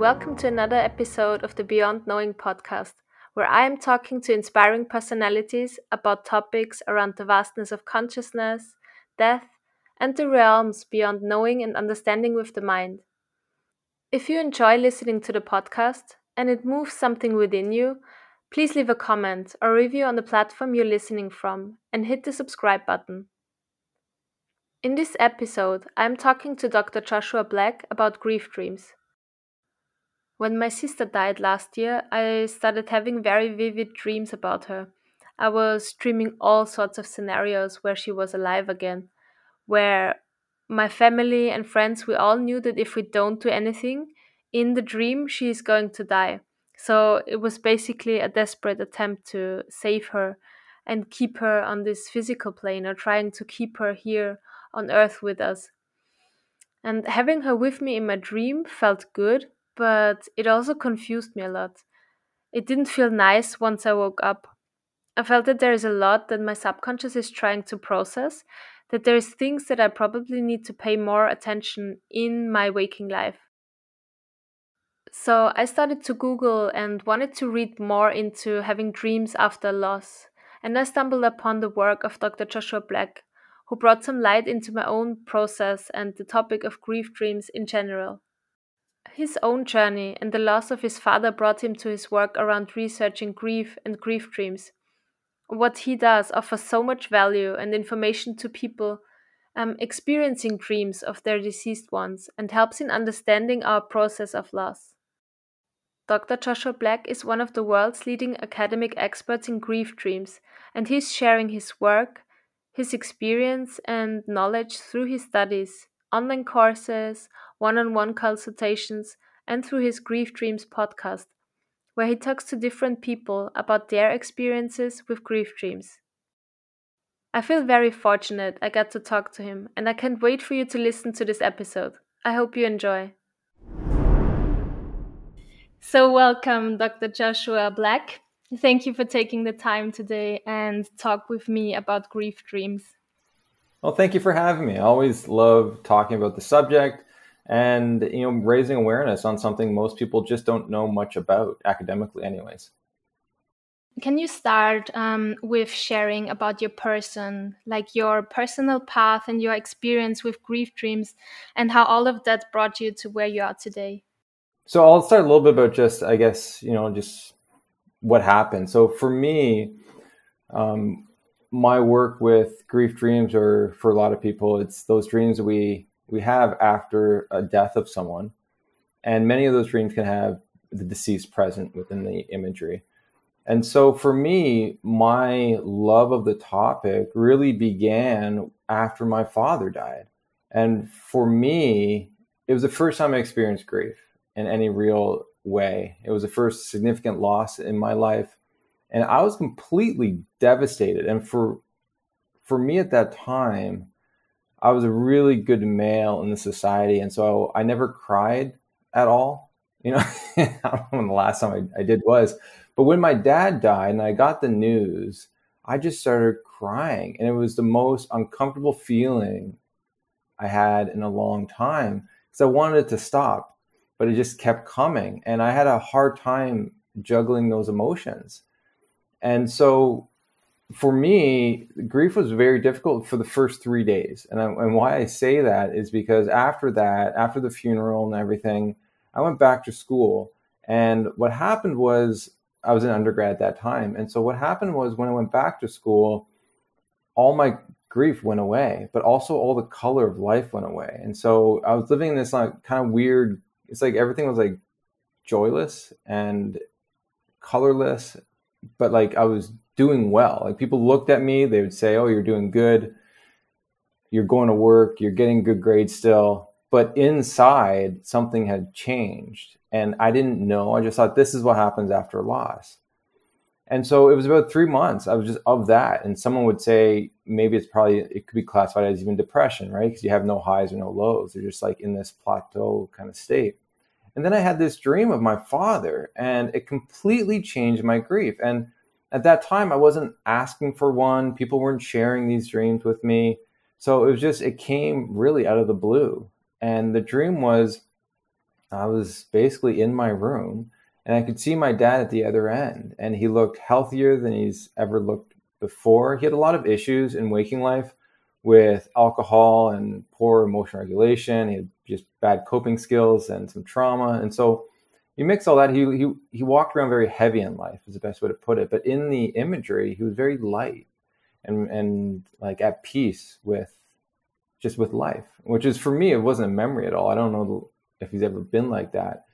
welcome to another episode of the Beyond Knowing podcast, where I am talking to inspiring personalities about topics around the vastness of consciousness, death, and the realms beyond knowing and understanding with the mind. If you enjoy listening to the podcast and it moves something within you, please leave a comment or review on the platform you're listening from and hit the subscribe button. In this episode, I'm talking to Dr. Joshua Black about grief dreams. When my sister died last year, I started having very vivid dreams about her. I was dreaming all sorts of scenarios where she was alive again, where my family and friends we all knew that if we don't do anything in the dream, she is going to die. So it was basically a desperate attempt to save her and keep her on this physical plane or trying to keep her here on earth with us. And having her with me in my dream felt good but it also confused me a lot. It didn't feel nice once I woke up. I felt that there is a lot that my subconscious is trying to process, that there is things that I probably need to pay more attention in my waking life. So I started to Google and wanted to read more into having dreams after loss. And I stumbled upon the work of Dr. Joshua Black, who brought some light into my own process and the topic of grief dreams in general. His own journey and the loss of his father brought him to his work around researching grief and grief dreams. What he does offers so much value and information to people um, experiencing dreams of their deceased ones and helps in understanding our process of loss. Dr. Joshua Black is one of the world's leading academic experts in grief dreams, and he's sharing his work, his experience, and knowledge through his studies, online courses, one on one consultations, and through his Grief Dreams podcast, where he talks to different people about their experiences with grief dreams. I feel very fortunate I got to talk to him, and I can't wait for you to listen to this episode. I hope you enjoy. So, welcome, Dr. Joshua Black. Thank you for taking the time today and talk with me about grief dreams. Well, thank you for having me. I always love talking about the subject and you know raising awareness on something most people just don't know much about academically anyways. Can you start um, with sharing about your person like your personal path and your experience with grief dreams and how all of that brought you to where you are today? So i'll start a little bit about just i guess you know just what happened. So for me um, my work with grief dreams or for a lot of people it's those dreams we we have after a death of someone. And many of those dreams can have the deceased present within the imagery. And so for me, my love of the topic really began after my father died. And for me, it was the first time I experienced grief in any real way. It was the first significant loss in my life. And I was completely devastated. And for for me at that time, I was a really good male in the society, and so I never cried at all. You know, I don't know when the last time I, I did was, but when my dad died and I got the news, I just started crying, and it was the most uncomfortable feeling I had in a long time because I wanted it to stop, but it just kept coming, and I had a hard time juggling those emotions. And so for me, grief was very difficult for the first three days. And, I, and why I say that is because after that, after the funeral and everything, I went back to school. And what happened was, I was an undergrad at that time. And so what happened was, when I went back to school, all my grief went away, but also all the color of life went away. And so I was living in this like kind of weird, it's like everything was like joyless and colorless, but like I was doing well. Like people looked at me, they would say, "Oh, you're doing good. You're going to work. You're getting good grades still." But inside, something had changed, and I didn't know. I just thought this is what happens after a loss. And so it was about three months. I was just of that, and someone would say maybe it's probably it could be classified as even depression, right? Because you have no highs or no lows. You're just like in this plateau kind of state. And then I had this dream of my father, and it completely changed my grief. And at that time, I wasn't asking for one. People weren't sharing these dreams with me. So it was just, it came really out of the blue. And the dream was I was basically in my room and I could see my dad at the other end. And he looked healthier than he's ever looked before. He had a lot of issues in waking life with alcohol and poor emotional regulation. He had just bad coping skills and some trauma. And so you mix all that. He, he, he walked around very heavy in life, is the best way to put it. But in the imagery, he was very light and, and like at peace with just with life, which is for me, it wasn't a memory at all. I don't know if he's ever been like that.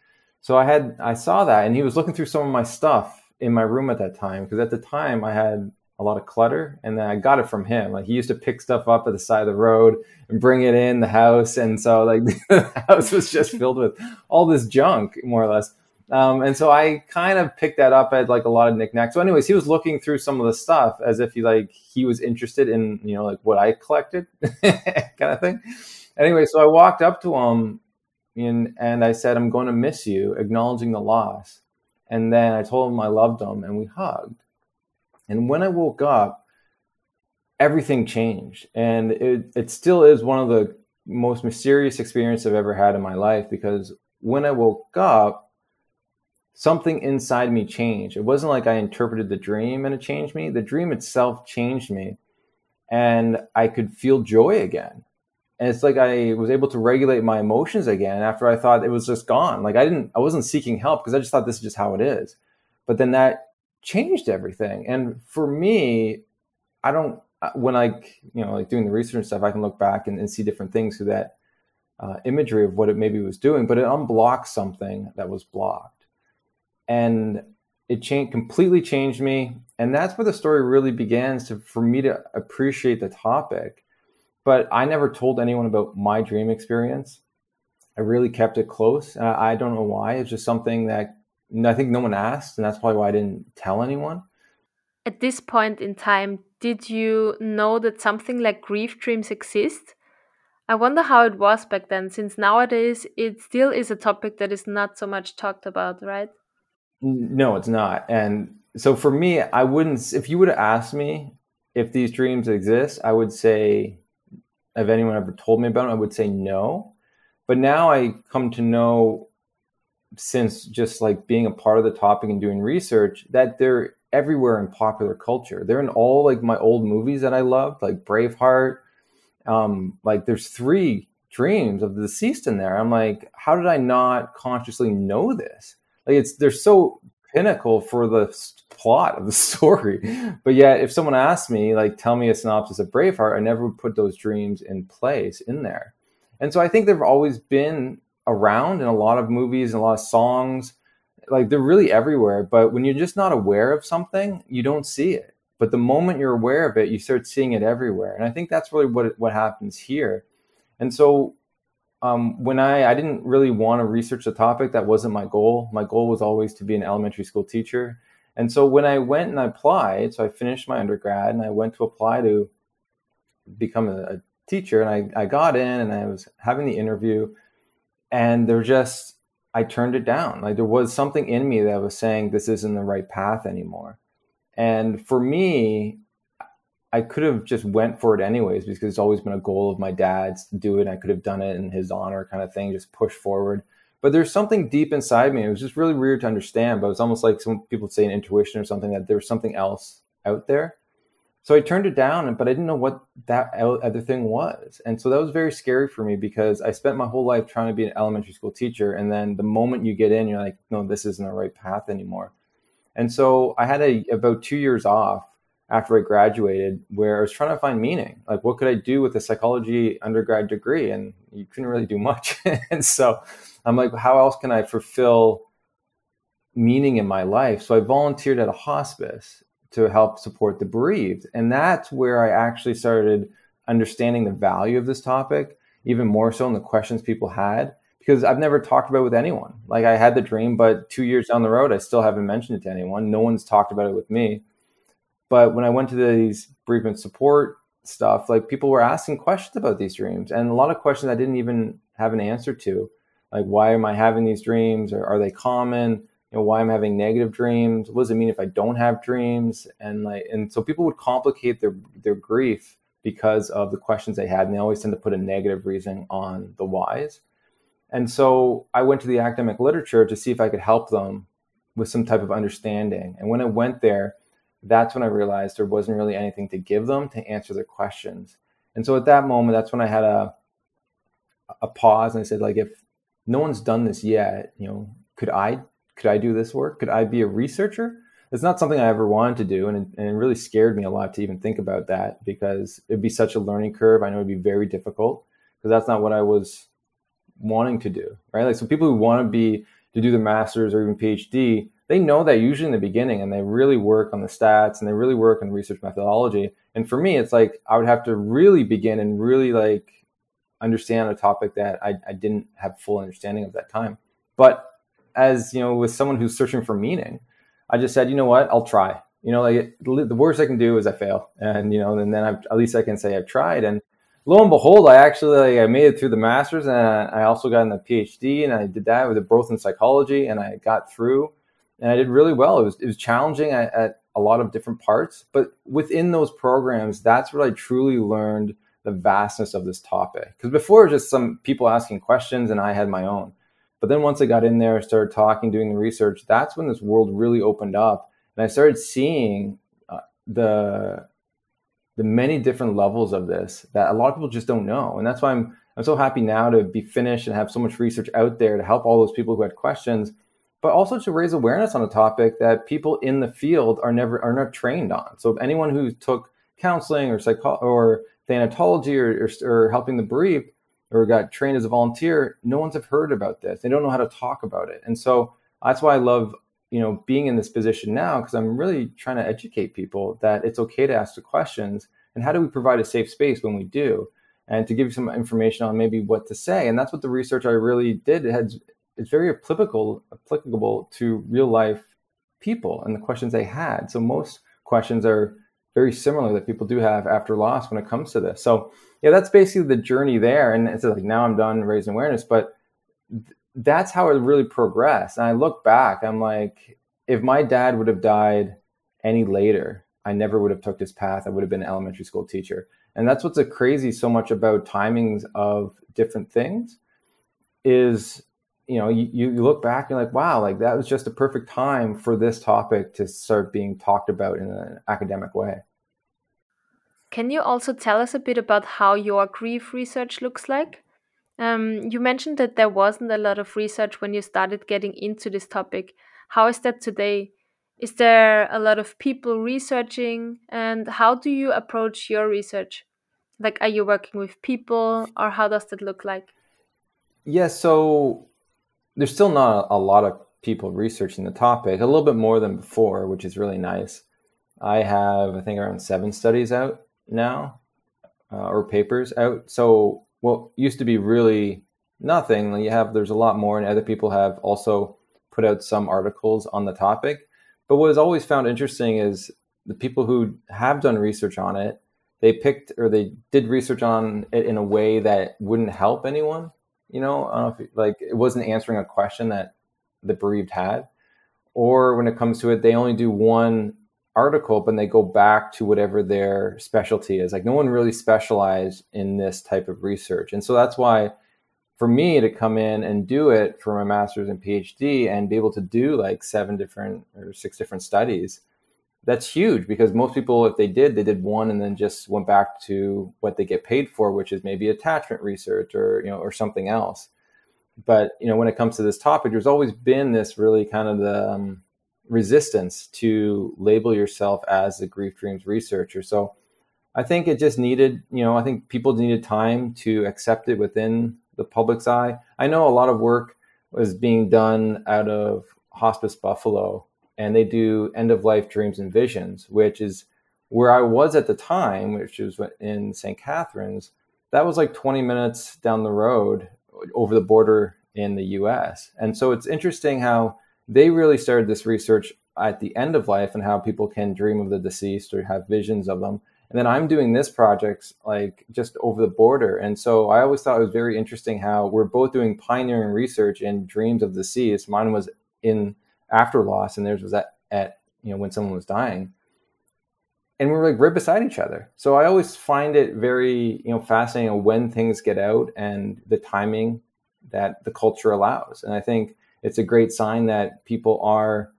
So I had I saw that, and he was looking through some of my stuff in my room at that time because at the time I had a lot of clutter, and then I got it from him. Like he used to pick stuff up at the side of the road and bring it in the house, and so like the house was just filled with all this junk, more or less. Um, and so I kind of picked that up at like a lot of knickknacks. So, anyways, he was looking through some of the stuff as if he like he was interested in you know like what I collected, kind of thing. Anyway, so I walked up to him and, and I said, I'm going to miss you, acknowledging the loss. And then I told him I loved him and we hugged. And when I woke up, everything changed. And it, it still is one of the most mysterious experiences I've ever had in my life because when I woke up, something inside me changed. It wasn't like I interpreted the dream and it changed me. The dream itself changed me. And I could feel joy again and it's like I was able to regulate my emotions again after I thought it was just gone. Like I didn't, I wasn't seeking help because I just thought this is just how it is. But then that changed everything. And for me, I don't, uh, when I, you know, like doing the research and stuff, I can look back and, and see different things through that uh, imagery of what it maybe was doing, but it unblocked something that was blocked. And it changed, completely changed me. And that's where the story really begins to, for me to appreciate the topic but I never told anyone about my dream experience. I really kept it close. Uh, I don't know why. It's just something that I think no one asked, and that's probably why I didn't tell anyone. At this point in time, did you know that something like grief dreams exist? I wonder how it was back then, since nowadays it still is a topic that is not so much talked about, right? No, it's not. And so for me, I wouldn't, if you would have asked me if these dreams exist, I would say have anyone ever told me about them, I would say no. But now I come to know, since just like being a part of the topic and doing research, that they're everywhere in popular culture. They're in all like my old movies that I loved, like Braveheart. Um, like there's three dreams of the deceased in there. I'm like, how did I not consciously know this? Like it's they're so pinnacle for the plot of the story. But yet, if someone asked me, like, tell me a synopsis of Braveheart, I never would put those dreams in place in there. And so I think they've always been around in a lot of movies and a lot of songs. Like they're really everywhere. But when you're just not aware of something, you don't see it. But the moment you're aware of it, you start seeing it everywhere. And I think that's really what what happens here. And so um, when I, I didn't really want to research the topic, that wasn't my goal. My goal was always to be an elementary school teacher. And so when I went and I applied, so I finished my undergrad and I went to apply to become a, a teacher and I, I got in and I was having the interview and they're just, I turned it down. Like there was something in me that was saying this isn't the right path anymore. And for me, I could have just went for it anyways because it's always been a goal of my dad's to do it. And I could have done it in his honor, kind of thing, just push forward. But there's something deep inside me. It was just really weird to understand, but it's almost like some people say an intuition or something that there was something else out there. So I turned it down, but I didn't know what that other thing was. And so that was very scary for me because I spent my whole life trying to be an elementary school teacher. And then the moment you get in, you're like, no, this isn't the right path anymore. And so I had a, about two years off after I graduated where I was trying to find meaning. Like, what could I do with a psychology undergrad degree? And you couldn't really do much. and so I'm like, how else can I fulfill meaning in my life? So I volunteered at a hospice to help support the bereaved. And that's where I actually started understanding the value of this topic, even more so in the questions people had. Because I've never talked about it with anyone. Like I had the dream, but two years down the road, I still haven't mentioned it to anyone. No one's talked about it with me but when I went to these bereavement support stuff, like people were asking questions about these dreams and a lot of questions I didn't even have an answer to. Like, why am I having these dreams? Or are they common? You know, why am having negative dreams? What does it mean if I don't have dreams? And like, and so people would complicate their their grief because of the questions they had, and they always tend to put a negative reason on the whys. And so I went to the academic literature to see if I could help them with some type of understanding. And when I went there, that's when I realized there wasn't really anything to give them to answer their questions. And so at that moment, that's when I had a a pause and I said, like, if no one's done this yet, you know, could I could I do this work? Could I be a researcher? It's not something I ever wanted to do, and it, and it really scared me a lot to even think about that because it'd be such a learning curve. I know it'd be very difficult because that's not what I was wanting to do, right? Like, so people who want to be to do the master's or even PhD, they know that usually in the beginning, and they really work on the stats and they really work on research methodology. And for me, it's like I would have to really begin and really like understand a topic that I, I didn't have full understanding of at that time. But as you know, with someone who's searching for meaning, I just said, you know what, I'll try. You know, like the worst I can do is I fail, and you know, and then I've, at least I can say I've tried. And lo and behold, I actually like, I made it through the masters, and I also got in the PhD, and I did that with a both in psychology, and I got through, and I did really well. It was it was challenging at, at a lot of different parts, but within those programs, that's what I truly learned the vastness of this topic. Because before, it was just some people asking questions, and I had my own. But then once I got in there, started talking, doing the research, that's when this world really opened up, and I started seeing uh, the the many different levels of this that a lot of people just don't know, and that's why I'm I'm so happy now to be finished and have so much research out there to help all those people who had questions, but also to raise awareness on a topic that people in the field are never are not trained on. So if anyone who took counseling or psycho or thanatology or, or, or helping the bereaved or got trained as a volunteer, no one's have heard about this. They don't know how to talk about it. And so that's why I love, you know, being in this position now because I'm really trying to educate people that it's okay to ask the questions and how do we provide a safe space when we do and to give you some information on maybe what to say. And that's what the research I really did. It has it's very applicable applicable to real life people and the questions they had. So most questions are very similar that people do have after loss when it comes to this. So yeah, that's basically the journey there. And it's like now I'm done raising awareness, but th- that's how it really progressed. And I look back, I'm like, if my dad would have died any later, I never would have took this path. I would have been an elementary school teacher. And that's what's crazy so much about timings of different things is you know you, you look back and like wow like that was just a perfect time for this topic to start being talked about in an academic way can you also tell us a bit about how your grief research looks like? Um, you mentioned that there wasn't a lot of research when you started getting into this topic. How is that today? Is there a lot of people researching? And how do you approach your research? Like are you working with people or how does that look like? Yeah so there's still not a lot of people researching the topic, a little bit more than before, which is really nice. I have, I think, around seven studies out now, uh, or papers out. So what used to be really nothing, you have there's a lot more, and other people have also put out some articles on the topic. But what is always found interesting is the people who have done research on it, they picked or they did research on it in a way that wouldn't help anyone you know, know if like it wasn't answering a question that the bereaved had, or when it comes to it, they only do one article, but they go back to whatever their specialty is. Like no one really specialized in this type of research, and so that's why for me to come in and do it for my master's and PhD and be able to do like seven different or six different studies that's huge because most people, if they did, they did one and then just went back to what they get paid for, which is maybe attachment research or you know or something else. But you know, when it comes to this topic, there's always been this really kind of the um, resistance to label yourself as a grief dreams researcher. So I think it just needed, you know, I think people needed time to accept it within the public's eye. I know a lot of work was being done out of Hospice Buffalo and they do end of life dreams and visions, which is where I was at the time, which was in St. Catharines. That was like 20 minutes down the road over the border in the US. And so it's interesting how they really started this research at the end of life and how people can dream of the deceased or have visions of them. And then I'm doing this project like just over the border. And so I always thought it was very interesting how we're both doing pioneering research in dreams of the deceased. Mine was in after loss, and theirs was at, at you know when someone was dying, and we were like right beside each other. So I always find it very you know fascinating when things get out and the timing that the culture allows. And I think it's a great sign that people are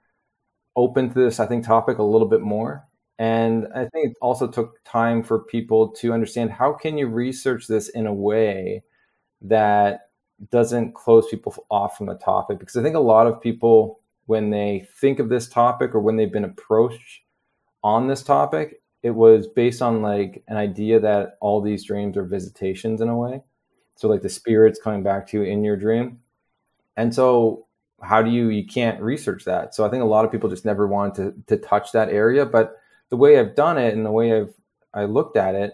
open to this, I think, topic a little bit more. And I think it also took time for people to understand how can you research this in a way that doesn't close people off from the topic because I think a lot of people when they think of this topic or when they've been approached on this topic, it was based on like an idea that all these dreams are visitations in a way. So like the spirits coming back to you in your dream. And so how do you you can't research that. So I think a lot of people just never wanted to to touch that area, but the way I've done it and the way I've I looked at it,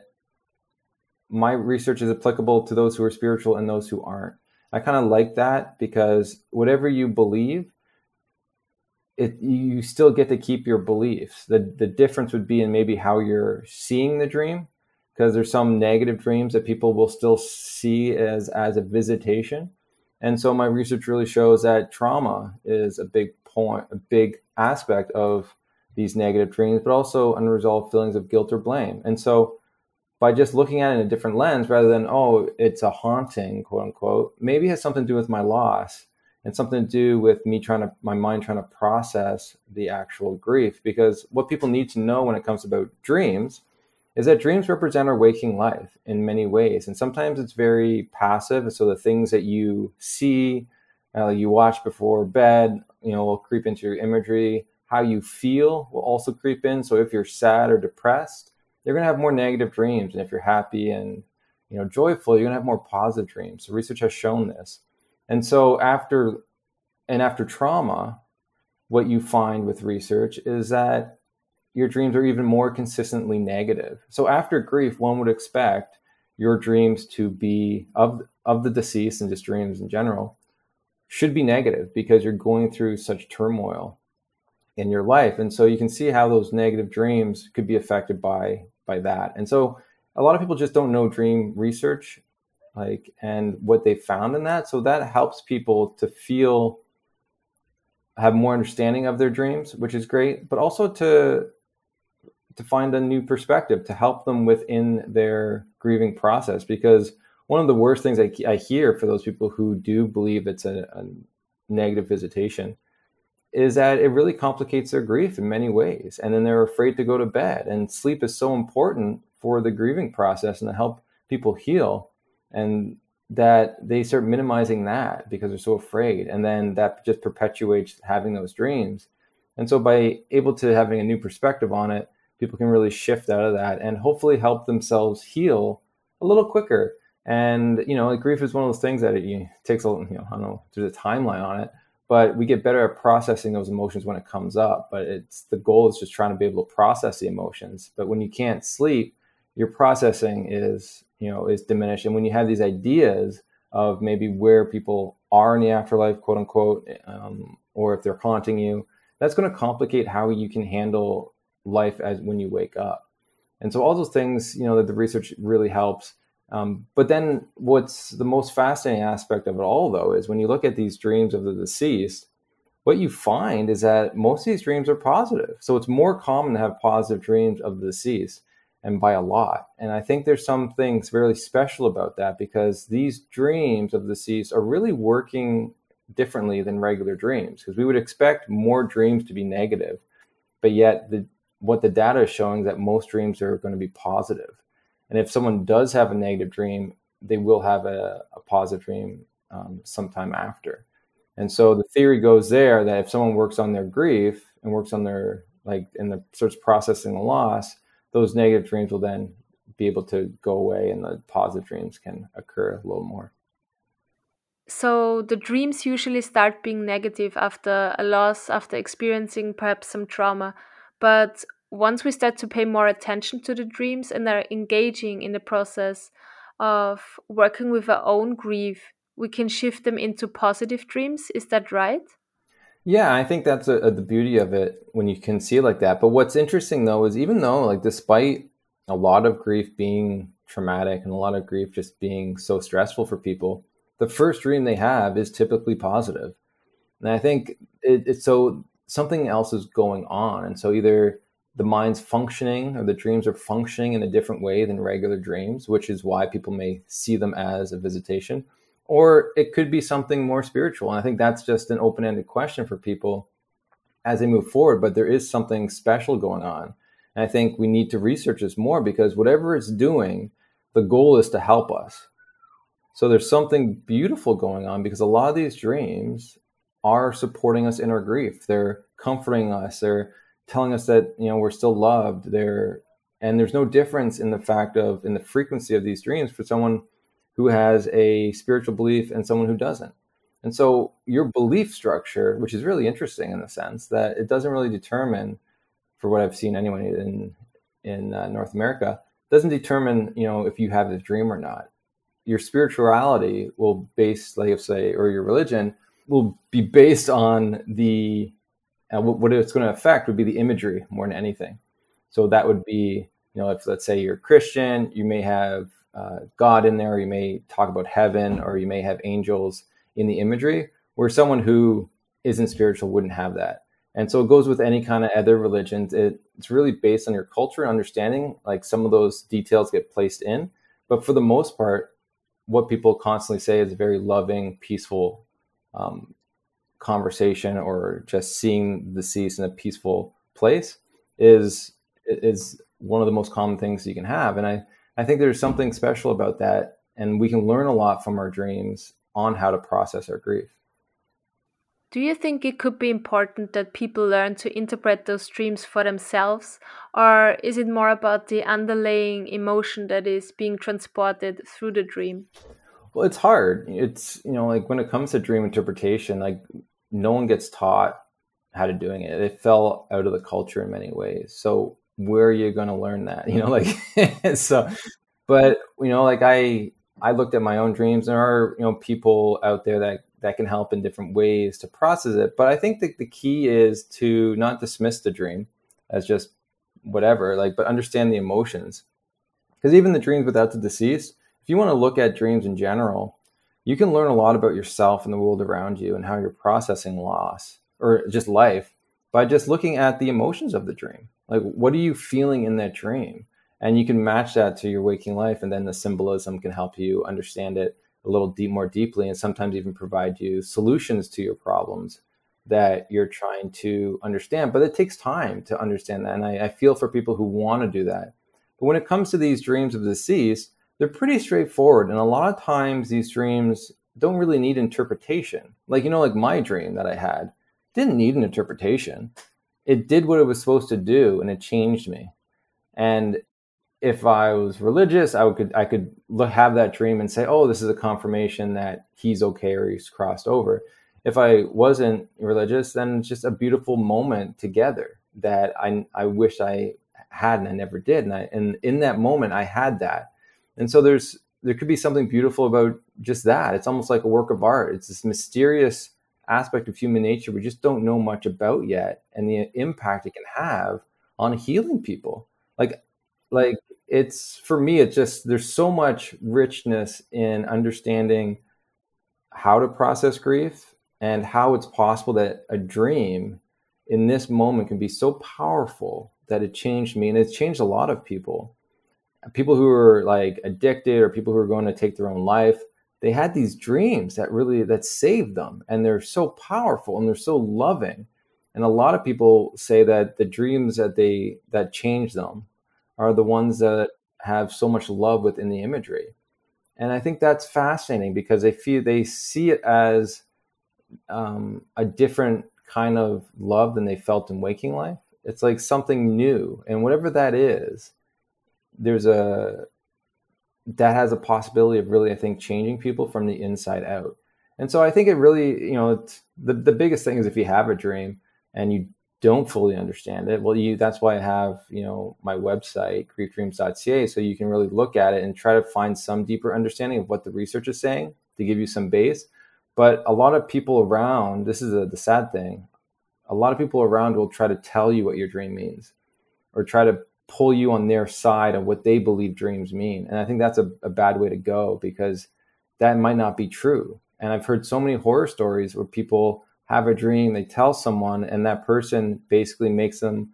my research is applicable to those who are spiritual and those who aren't. I kind of like that because whatever you believe, it you still get to keep your beliefs. The the difference would be in maybe how you're seeing the dream, because there's some negative dreams that people will still see as as a visitation. And so my research really shows that trauma is a big point, a big aspect of these negative dreams, but also unresolved feelings of guilt or blame. And so by just looking at it in a different lens rather than, oh, it's a haunting, quote unquote, maybe has something to do with my loss and something to do with me trying to, my mind trying to process the actual grief. Because what people need to know when it comes about dreams is that dreams represent our waking life in many ways. And sometimes it's very passive. So the things that you see, uh, you watch before bed, you know, will creep into your imagery how you feel will also creep in. So if you're sad or depressed, you're going to have more negative dreams. And if you're happy and you know joyful, you're going to have more positive dreams. So research has shown this. And so after and after trauma, what you find with research is that your dreams are even more consistently negative. So after grief, one would expect your dreams to be of of the deceased and just dreams in general should be negative because you're going through such turmoil in your life. And so you can see how those negative dreams could be affected by by that. And so a lot of people just don't know dream research like and what they found in that. So that helps people to feel have more understanding of their dreams which is great but also to to find a new perspective to help them within their grieving process because one of the worst things I, I hear for those people who do believe it's a, a negative visitation is that it really complicates their grief in many ways. And then they're afraid to go to bed. And sleep is so important for the grieving process and to help people heal. And that they start minimizing that because they're so afraid. And then that just perpetuates having those dreams. And so by able to having a new perspective on it, people can really shift out of that and hopefully help themselves heal a little quicker. And you know, grief is one of those things that it, takes a little, you know I don't know there's a timeline on it, but we get better at processing those emotions when it comes up. But it's the goal is just trying to be able to process the emotions. But when you can't sleep your processing is you know is diminished. And when you have these ideas of maybe where people are in the afterlife quote unquote um, or if they're haunting you that's going to complicate how you can handle life as when you wake up and so all those things you know that the research really helps um, but then, what's the most fascinating aspect of it all, though, is when you look at these dreams of the deceased, what you find is that most of these dreams are positive. So it's more common to have positive dreams of the deceased, and by a lot. And I think there's some things really special about that because these dreams of the deceased are really working differently than regular dreams because we would expect more dreams to be negative, but yet the what the data is showing is that most dreams are going to be positive. And if someone does have a negative dream, they will have a, a positive dream um, sometime after. And so the theory goes there that if someone works on their grief and works on their like and starts processing the loss, those negative dreams will then be able to go away and the positive dreams can occur a little more. So the dreams usually start being negative after a loss, after experiencing perhaps some trauma. But once we start to pay more attention to the dreams and are engaging in the process of working with our own grief, we can shift them into positive dreams. Is that right? Yeah, I think that's a, a, the beauty of it when you can see it like that. But what's interesting though is even though, like, despite a lot of grief being traumatic and a lot of grief just being so stressful for people, the first dream they have is typically positive. And I think it, it's so something else is going on. And so either the mind's functioning or the dreams are functioning in a different way than regular dreams, which is why people may see them as a visitation. or it could be something more spiritual. And I think that's just an open ended question for people as they move forward. But there is something special going on. And I think we need to research this more because whatever it's doing, the goal is to help us. So there's something beautiful going on because a lot of these dreams are supporting us in our grief. They're comforting us. They're telling us that you know we're still loved. They're and there's no difference in the fact of in the frequency of these dreams for someone who has a spiritual belief and someone who doesn't. And so your belief structure, which is really interesting in the sense that it doesn't really determine, for what I've seen anyway in in uh, North America, doesn't determine you know if you have this dream or not. Your spirituality will base, like say, or your religion will be based on the uh, what it's going to affect would be the imagery more than anything. So that would be you know if let's say you're Christian, you may have uh, God in there. You may talk about heaven, or you may have angels in the imagery. Where someone who isn't spiritual wouldn't have that. And so it goes with any kind of other religions. It, it's really based on your culture and understanding. Like some of those details get placed in, but for the most part, what people constantly say is a very loving, peaceful um, conversation, or just seeing the deceased in a peaceful place is is one of the most common things you can have. And I I think there's something special about that. And we can learn a lot from our dreams on how to process our grief. Do you think it could be important that people learn to interpret those dreams for themselves? Or is it more about the underlying emotion that is being transported through the dream? Well, it's hard. It's, you know, like when it comes to dream interpretation, like no one gets taught how to doing it. It fell out of the culture in many ways. So where are you going to learn that you know like so but you know like i i looked at my own dreams there are you know people out there that that can help in different ways to process it but i think that the key is to not dismiss the dream as just whatever like but understand the emotions because even the dreams without the deceased if you want to look at dreams in general you can learn a lot about yourself and the world around you and how you're processing loss or just life by just looking at the emotions of the dream like, what are you feeling in that dream? And you can match that to your waking life, and then the symbolism can help you understand it a little deep, more deeply, and sometimes even provide you solutions to your problems that you're trying to understand. But it takes time to understand that, and I, I feel for people who want to do that. But when it comes to these dreams of deceased, they're pretty straightforward, and a lot of times these dreams don't really need interpretation. Like you know, like my dream that I had didn't need an interpretation it did what it was supposed to do and it changed me. And if I was religious, I could I could look, have that dream and say, "Oh, this is a confirmation that he's okay or he's crossed over." If I wasn't religious, then it's just a beautiful moment together that I I wish I had and I never did. And I and in that moment, I had that. And so there's there could be something beautiful about just that. It's almost like a work of art. It's this mysterious aspect of human nature we just don't know much about yet and the impact it can have on healing people like like it's for me it's just there's so much richness in understanding how to process grief and how it's possible that a dream in this moment can be so powerful that it changed me and it's changed a lot of people people who are like addicted or people who are going to take their own life they had these dreams that really that saved them and they're so powerful and they're so loving. And a lot of people say that the dreams that they that change them are the ones that have so much love within the imagery. And i think that's fascinating because they feel they see it as um, a different kind of love than they felt in waking life. It's like something new and whatever that is there's a that has a possibility of really, I think, changing people from the inside out. And so I think it really, you know, the, the biggest thing is if you have a dream and you don't fully understand it, well, you that's why I have, you know, my website, griefdreams.ca, so you can really look at it and try to find some deeper understanding of what the research is saying to give you some base. But a lot of people around, this is a, the sad thing, a lot of people around will try to tell you what your dream means or try to pull you on their side of what they believe dreams mean. And I think that's a, a bad way to go because that might not be true. And I've heard so many horror stories where people have a dream, they tell someone, and that person basically makes them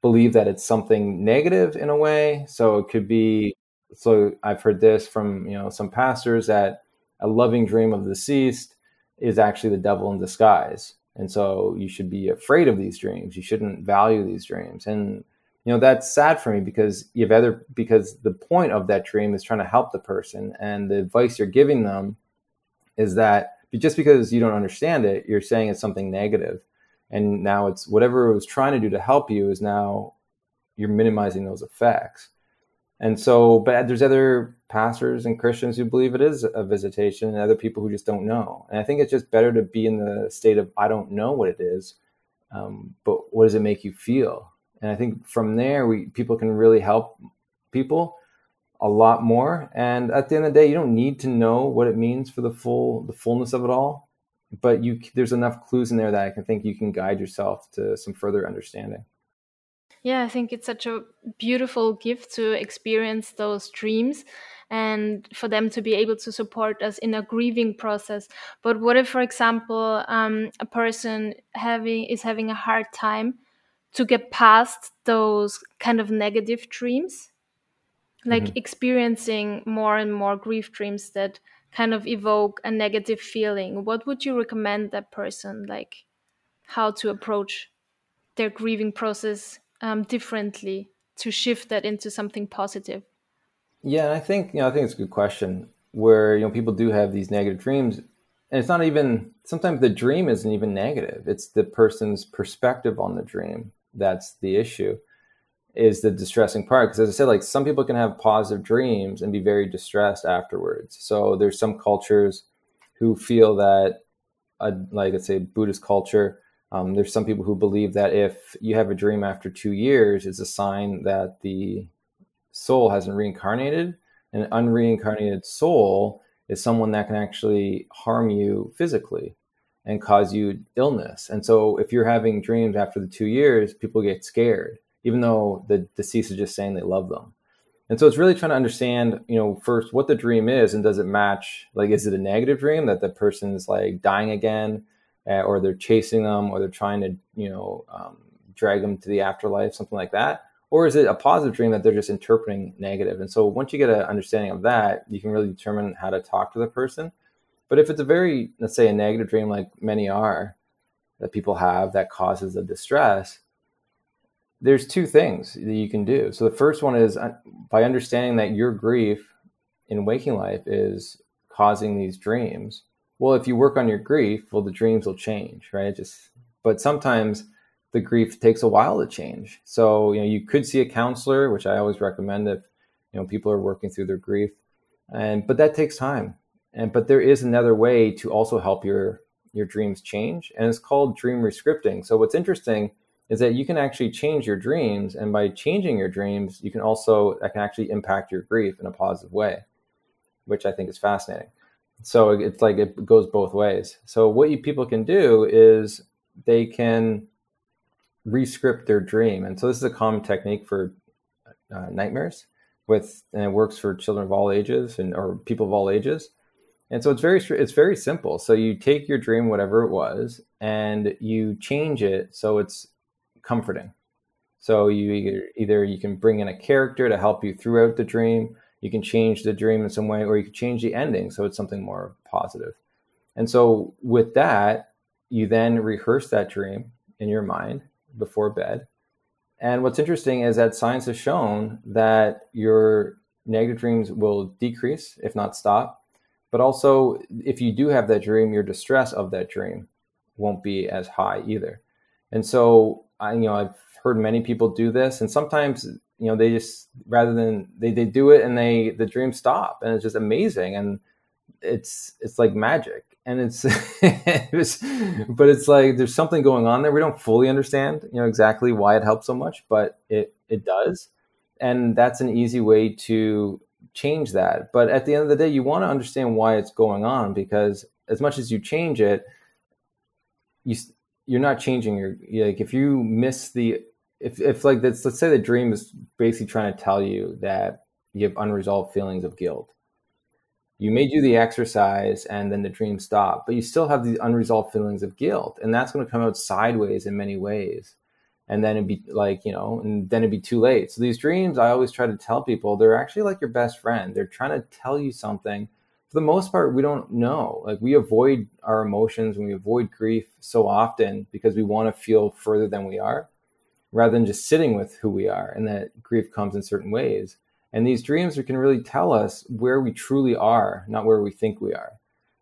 believe that it's something negative in a way. So it could be so I've heard this from, you know, some pastors that a loving dream of the deceased is actually the devil in disguise. And so you should be afraid of these dreams. You shouldn't value these dreams. And you know that's sad for me because you've other because the point of that dream is trying to help the person and the advice you're giving them is that just because you don't understand it you're saying it's something negative. And now it's whatever it was trying to do to help you is now you're minimizing those effects. And so but there's other pastors and christians who believe it is a visitation and other people who just don't know. And i think it's just better to be in the state of i don't know what it is um, but what does it make you feel and I think from there, we people can really help people a lot more. And at the end of the day, you don't need to know what it means for the full the fullness of it all, but you there's enough clues in there that I can think you can guide yourself to some further understanding. Yeah, I think it's such a beautiful gift to experience those dreams and for them to be able to support us in a grieving process. But what if, for example, um, a person having is having a hard time to get past those kind of negative dreams like mm-hmm. experiencing more and more grief dreams that kind of evoke a negative feeling. What would you recommend that person like how to approach their grieving process um, differently to shift that into something positive? Yeah i think you know i think it's a good question. Where you know people do have these negative dreams and it's not even sometimes the dream isn't even negative. It's the person's perspective on the dream that's the issue is the distressing part because as i said like some people can have positive dreams and be very distressed afterwards. So there's some cultures who feel that uh, like let's say buddhist culture um, there's some people who believe that if you have a dream after two years it's a sign that the soul hasn't reincarnated. An unreincarnated soul is someone that can actually harm you physically and cause you illness. And so if you're having dreams after the two years, people get scared, even though the deceased is just saying they love them. And so it's really trying to understand, you know, first what the dream is and does it match? Like, is it a negative dream that the person's like dying again, uh, or they're chasing them, or they're trying to, you know, um, drag them to the afterlife, something like that? Or is it a positive dream that they're just interpreting negative? And so once you get an understanding of that, you can really determine how to talk to the person but if it's a very, let's say, a negative dream, like many are that people have that causes a distress, there's two things that you can do. So the first one is uh, by understanding that your grief in waking life is causing these dreams. Well, if you work on your grief, well, the dreams will change, right? Just, but sometimes the grief takes a while to change. So, you know, you could see a counselor, which I always recommend if, you know, people are working through their grief. And, but that takes time and but there is another way to also help your your dreams change and it's called dream rescripting. So what's interesting is that you can actually change your dreams and by changing your dreams you can also that can actually impact your grief in a positive way which i think is fascinating. So it's like it goes both ways. So what you people can do is they can rescript their dream. And so this is a common technique for uh, nightmares with and it works for children of all ages and or people of all ages and so it's very it's very simple. So you take your dream, whatever it was, and you change it so it's comforting. So you either, either you can bring in a character to help you throughout the dream, you can change the dream in some way, or you can change the ending so it's something more positive. And so with that, you then rehearse that dream in your mind before bed. And what's interesting is that science has shown that your negative dreams will decrease, if not stop, but also, if you do have that dream, your distress of that dream won't be as high either. And so, I, you know, I've heard many people do this, and sometimes, you know, they just rather than they, they do it and they the dreams stop, and it's just amazing, and it's it's like magic, and it's, it's but it's like there's something going on there. We don't fully understand, you know, exactly why it helps so much, but it it does, and that's an easy way to change that. But at the end of the day, you want to understand why it's going on because as much as you change it, you you're not changing your like if you miss the if if like let's say the dream is basically trying to tell you that you have unresolved feelings of guilt. You may do the exercise and then the dream stop, but you still have these unresolved feelings of guilt, and that's going to come out sideways in many ways and then it'd be like you know and then it'd be too late so these dreams i always try to tell people they're actually like your best friend they're trying to tell you something for the most part, we don't know. Like we avoid our emotions and we avoid grief so often because we want to feel further than we are rather than just sitting with who we are and that grief comes in certain ways. And these dreams can really tell us where we truly are, not where we think we are.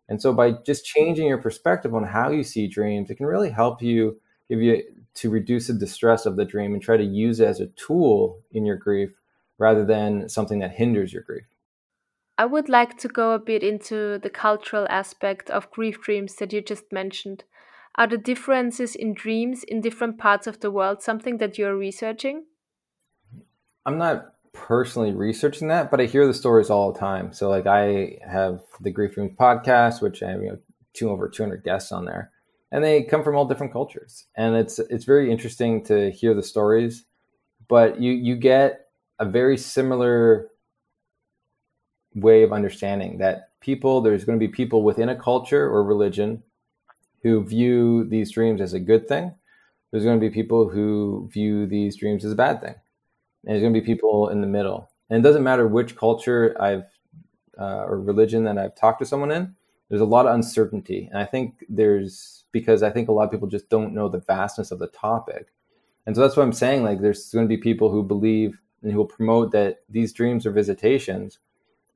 And so by just changing your perspective on how you see dreams, it can really help you give you to reduce the distress of the dream and try to use it as a tool in your grief rather than something that hinders your grief. I would like to go a bit into the cultural aspect of grief dreams that you just mentioned. Are the differences in dreams in different parts of the world something that you're researching? I'm not personally researching that, but I hear the stories all the time. So, like, I have the Grief Dreams podcast, which I have you know, two over 200 guests on there, and they come from all different cultures, and it's it's very interesting to hear the stories. But you you get a very similar way of understanding that people there's going to be people within a culture or religion who view these dreams as a good thing. There's going to be people who view these dreams as a bad thing. And there's going to be people in the middle. And it doesn't matter which culture i've uh, or religion that i've talked to someone in there's a lot of uncertainty and i think there's because i think a lot of people just don't know the vastness of the topic and so that's what i'm saying like there's going to be people who believe and who will promote that these dreams are visitations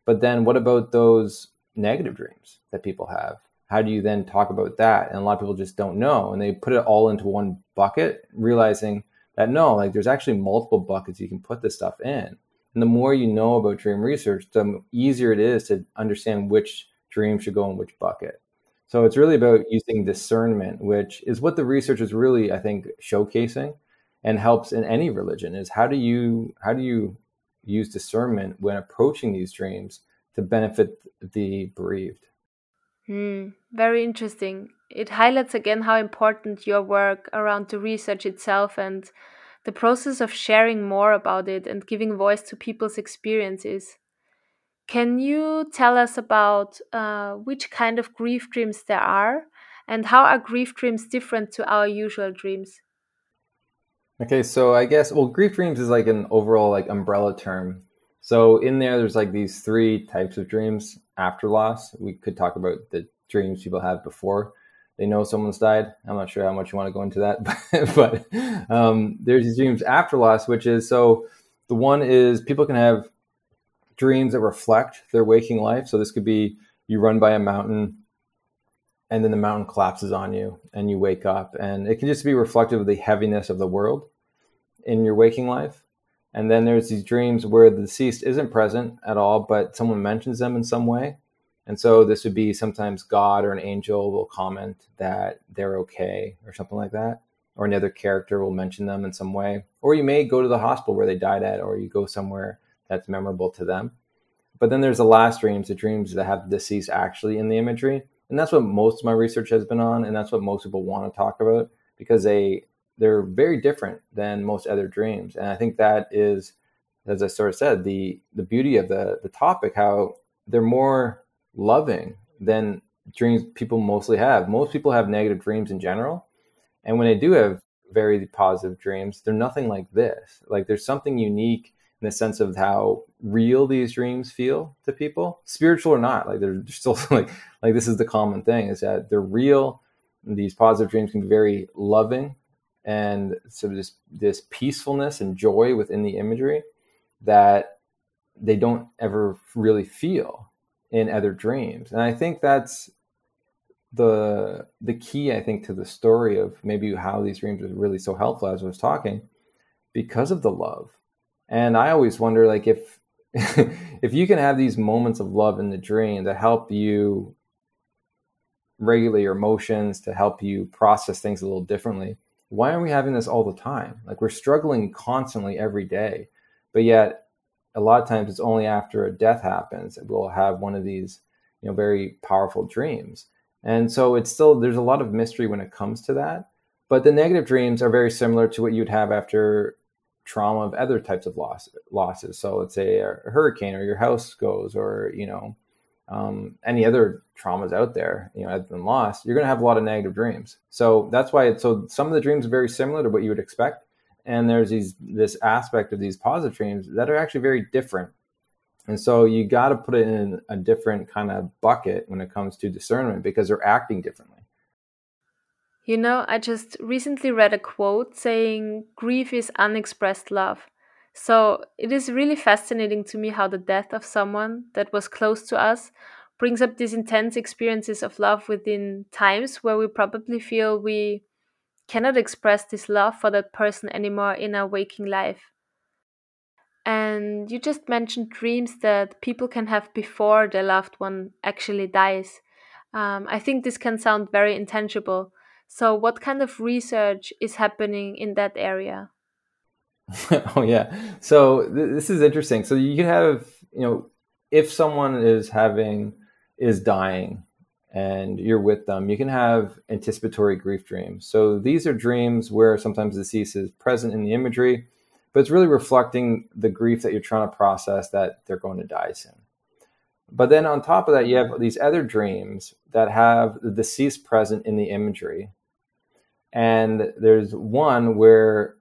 but then what about those negative dreams that people have? How do you then talk about that? And a lot of people just don't know. And they put it all into one bucket, realizing that no, like there's actually multiple buckets you can put this stuff in. And the more you know about dream research, the easier it is to understand which dream should go in which bucket. So it's really about using discernment, which is what the research is really, I think, showcasing and helps in any religion is how do you how do you use discernment when approaching these dreams to benefit the bereaved. Hmm, very interesting. It highlights again how important your work around the research itself and the process of sharing more about it and giving voice to people's experiences. Can you tell us about uh, which kind of grief dreams there are and how are grief dreams different to our usual dreams? Okay, so I guess well, grief dreams is like an overall like umbrella term. So in there, there's like these three types of dreams after loss. We could talk about the dreams people have before they know someone's died. I'm not sure how much you want to go into that, but, but um, there's these dreams after loss, which is so the one is people can have dreams that reflect their waking life. So this could be you run by a mountain and then the mountain collapses on you and you wake up. And it can just be reflective of the heaviness of the world in your waking life. And then there's these dreams where the deceased isn't present at all but someone mentions them in some way. And so this would be sometimes god or an angel will comment that they're okay or something like that. Or another character will mention them in some way. Or you may go to the hospital where they died at or you go somewhere that's memorable to them. But then there's the last dreams the dreams that have the deceased actually in the imagery. And that's what most of my research has been on and that's what most people want to talk about because they they're very different than most other dreams. And i think that is as i sort of said the the beauty of the the topic how they're more loving than dreams people mostly have. Most people have negative dreams in general. And when they do have very positive dreams they're nothing like this. Like there's something unique in the sense of how real these dreams feel to people, spiritual or not. Like they're still like like this is the common thing is that they're real. These positive dreams can be very loving, and so this this peacefulness and joy within the imagery that they don't ever really feel in other dreams. And I think that's the the key I think to the story of maybe how these dreams are really so helpful as I was talking because of the love and I always wonder, like, if if you can have these moments of love in the dream that help you regulate your emotions, to help you process things a little differently, why aren't we having this all the time? Like, we're struggling constantly every day, but yet a lot of times it's only after a death happens that we'll have one of these, you know, very powerful dreams. And so it's still there's a lot of mystery when it comes to that. But the negative dreams are very similar to what you'd have after trauma of other types of loss, losses. So let's say a hurricane or your house goes, or you know, um, any other traumas out there, you know, have been lost. You're going to have a lot of negative dreams. So that's why. It's, so some of the dreams are very similar to what you would expect, and there's these this aspect of these positive dreams that are actually very different And so you got to put it in a different kind of bucket when it comes to discernment because they're acting differently. You know, I just recently read a quote saying grief is unexpressed love. So it is really fascinating to me how the death of someone that was close to us brings up these intense experiences of love within times where we probably feel we cannot express this love for that person anymore in our waking life. And you just mentioned dreams that people can have before their loved one actually dies. Um, I think this can sound very intangible. So, what kind of research is happening in that area? oh yeah, so th- this is interesting. So you can have, you know, if someone is having is dying and you're with them, you can have anticipatory grief dreams. So these are dreams where sometimes the deceased is present in the imagery, but it's really reflecting the grief that you're trying to process that they're going to die soon. But then on top of that, you have these other dreams that have the deceased present in the imagery and there's one where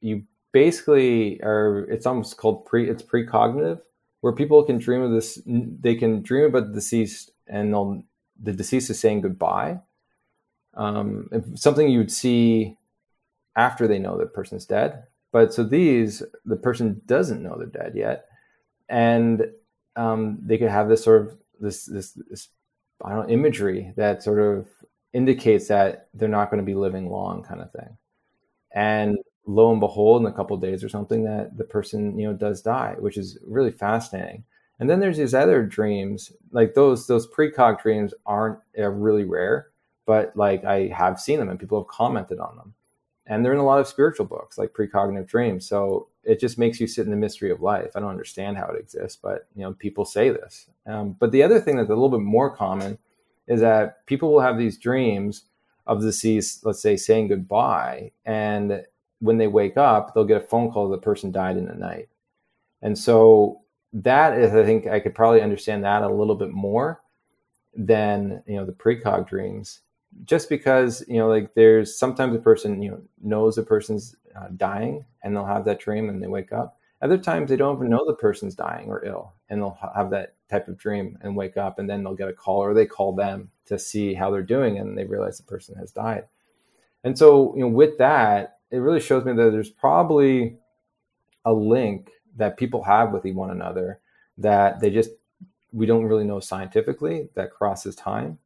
you basically are it's almost called pre it's precognitive where people can dream of this they can dream about the deceased and they'll the deceased is saying goodbye. Um, something you would see after they know the person's dead. But so these the person doesn't know they're dead yet. And um, they could have this sort of this this, this I don't know imagery that sort of indicates that they're not going to be living long kind of thing. And lo and behold in a couple days or something that the person you know does die which is really fascinating. And then there's these other dreams like those those precog dreams aren't are really rare but like i have seen them and people have commented on them. And they're in a lot of spiritual books like precognitive dreams. So it just makes you sit in the mystery of life. I don't understand how it exists but you know people say this. Um, but the other thing that's a little bit more common is that people will have these dreams of the deceased, let's say, saying goodbye. And when they wake up, they'll get a phone call that the person died in the night. And so that is, I think I could probably understand that a little bit more than, you know, the precog dreams, just because, you know, like there's sometimes a person, you know, knows a person's uh, dying and they'll have that dream and they wake up. Other times they don't even know the person's dying or ill and they'll have that type of dream and wake up and then they'll get a call or they call them to see how they're doing and they realize the person has died. And so, you know, with that, it really shows me that there's probably a link that people have with one another that they just we don't really know scientifically that crosses time.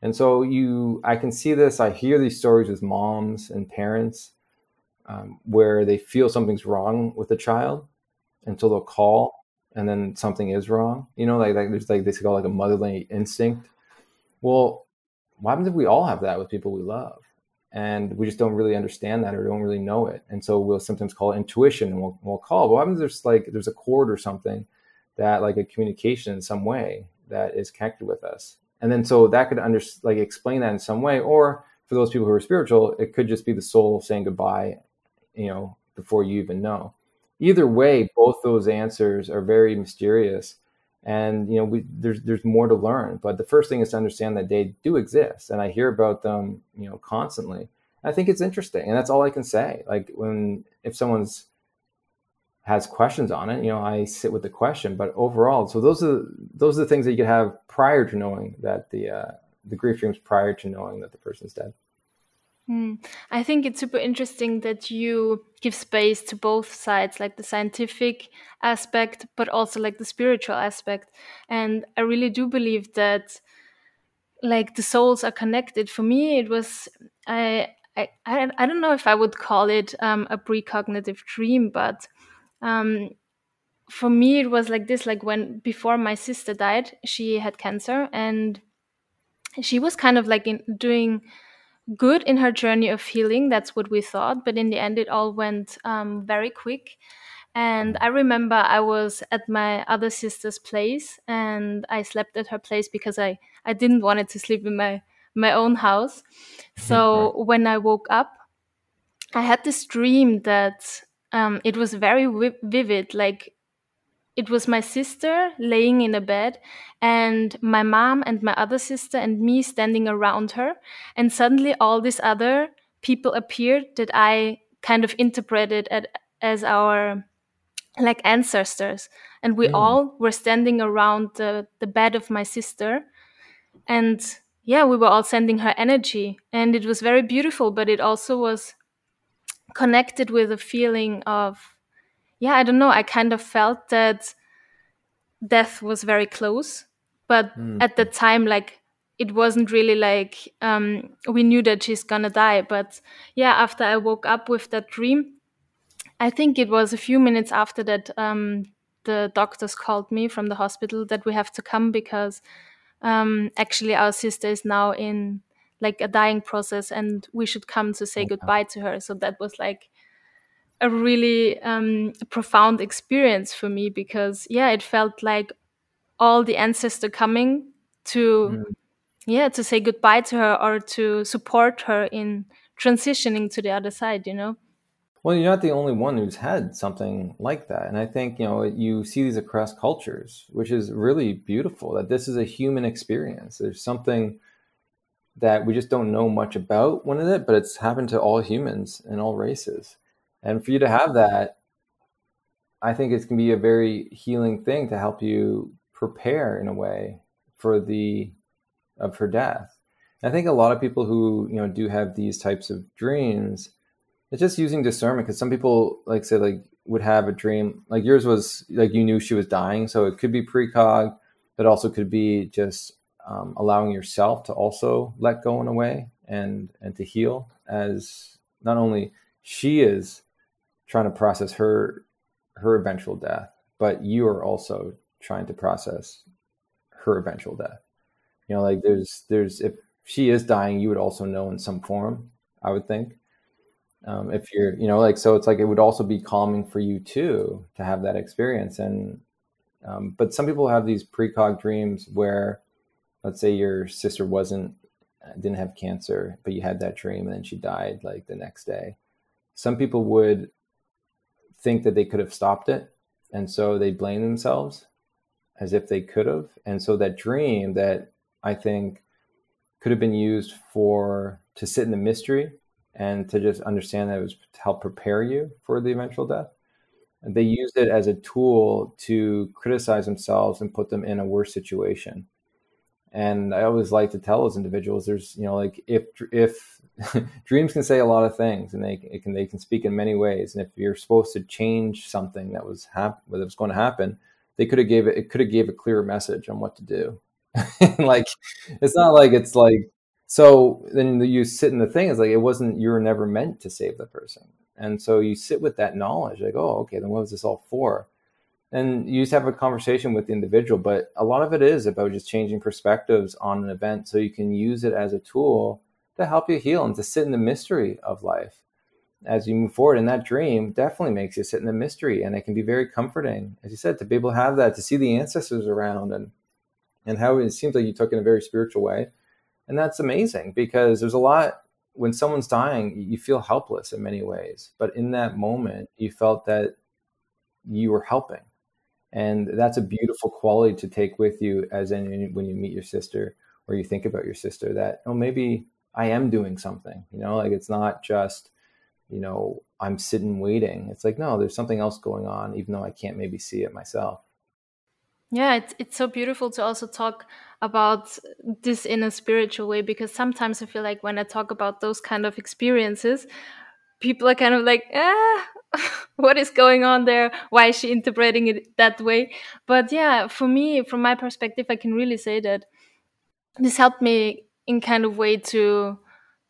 And so you I can see this, I hear these stories with moms and parents um, where they feel something's wrong with the child until they'll call and then something is wrong. You know, like, like there's like they call like a motherly instinct. Well, what happens if we all have that with people we love? And we just don't really understand that or don't really know it. And so we'll sometimes call it intuition and we'll, we'll call. But what happens if there's like there's a cord or something that like a communication in some way that is connected with us. And then so that could under like explain that in some way. Or for those people who are spiritual, it could just be the soul saying goodbye, you know, before you even know either way, both those answers are very mysterious. And you know, we, there's there's more to learn. But the first thing is to understand that they do exist, and I hear about them, you know, constantly. I think it's interesting, and that's all I can say. Like when if someone's has questions on it, you know, I sit with the question. But overall, so those are those are the things that you could have prior to knowing that the uh, the grief dreams prior to knowing that the person's dead. Mm. I think it's super interesting that you give space to both sides, like the scientific aspect, but also like the spiritual aspect. And I really do believe that like the souls are connected. For me, it was I I I, don't know if I would call it um, a precognitive dream, but um, for me it was like this. Like when before my sister died, she had cancer, and she was kind of like in doing good in her journey of healing. That's what we thought. But in the end, it all went um, very quick. And I remember I was at my other sister's place and I slept at her place because I, I didn't want to sleep in my, my own house. So right. when I woke up, I had this dream that um, it was very vi- vivid. Like it was my sister laying in a bed and my mom and my other sister and me standing around her. And suddenly all these other people appeared that i kind of interpreted as our like ancestors. And we mm. all were standing around the, the bed of my sister. And yeah we were all sending her energy. And it was very beautiful but it also was connected with a feeling of yeah i don't know i kind of felt that death was very close but mm. at the time like it wasn't really like um, we knew that she's gonna die but yeah after i woke up with that dream I think it was a few minutes after that um, the doctors called me from the hospital that we have to come because um, actually our sister is now in like a dying process and we should come to say okay. goodbye to her. So that was like a really um, profound experience for me because yeah, it felt like all the ancestor coming to mm. yeah to say goodbye to her or to support her in transitioning to the other side. You know. Well, you're not the only one who's had something like that. And I think, you know, you see these across cultures, which is really beautiful that this is a human experience. There's something that we just don't know much about when it, but it's happened to all humans and all races. And for you to have that, I think it's going to be a very healing thing to help you prepare in a way for the of her death. And I think a lot of people who, you know, do have these types of dreams, it's just using discernment because some people like say like would have a dream like yours was like you knew she was dying so it could be precog but also could be just um, allowing yourself to also let go in a way and and to heal as not only she is trying to process her her eventual death but you are also trying to process her eventual death. You know like there's there's if she is dying you would also know in some form i would think. Um, if you're you know like so it's like it would also be calming for you too to have that experience. And um, but some people have these precog dreams where let's say your sister wasn't didn't have cancer but you had that dream and then she died like the next day. Some people would think that they could have stopped it and so they blame themselves as if they could have and so that dream that i think could have been used for to sit in the mystery and to just understand that it was to help prepare you for the eventual death. They used it as a tool to criticize themselves and put them in a worse situation. And I always like to tell those individuals, there's, you know, like if if dreams can say a lot of things, and they can they can speak in many ways. And if you're supposed to change something that was hap- that was going to happen, they could have gave it. It could have gave a clearer message on what to do. like it's not like it's like so then you sit in the thing, it's like it wasn't, you were never meant to save the person. And so you sit with that knowledge, like, oh, okay, then what was this all for? And you just have a conversation with the individual, but a lot of it is about just changing perspectives on an event so you can use it as a tool to help you heal and to sit in the mystery of life as you move forward. And that dream definitely makes you sit in the mystery, and it can be very comforting, as you said, to be able to have that, to see the ancestors around, and and how it seems like you took in a very spiritual way and that's amazing because there's a lot when someone's dying, you feel helpless in many ways. But in that moment, you felt that you were helping. And that's a beautiful quality to take with you as in when you meet your sister or you think about your sister that, oh, maybe I am doing something, you know, like it's not just, you know, I'm sitting waiting. It's like, no, there's something else going on, even though I can't maybe see it myself. Yeah, it's it's so beautiful to also talk about this in a spiritual way because sometimes I feel like when I talk about those kind of experiences, people are kind of like, ah, what is going on there? Why is she interpreting it that way? But yeah, for me, from my perspective, I can really say that this helped me in kind of way to,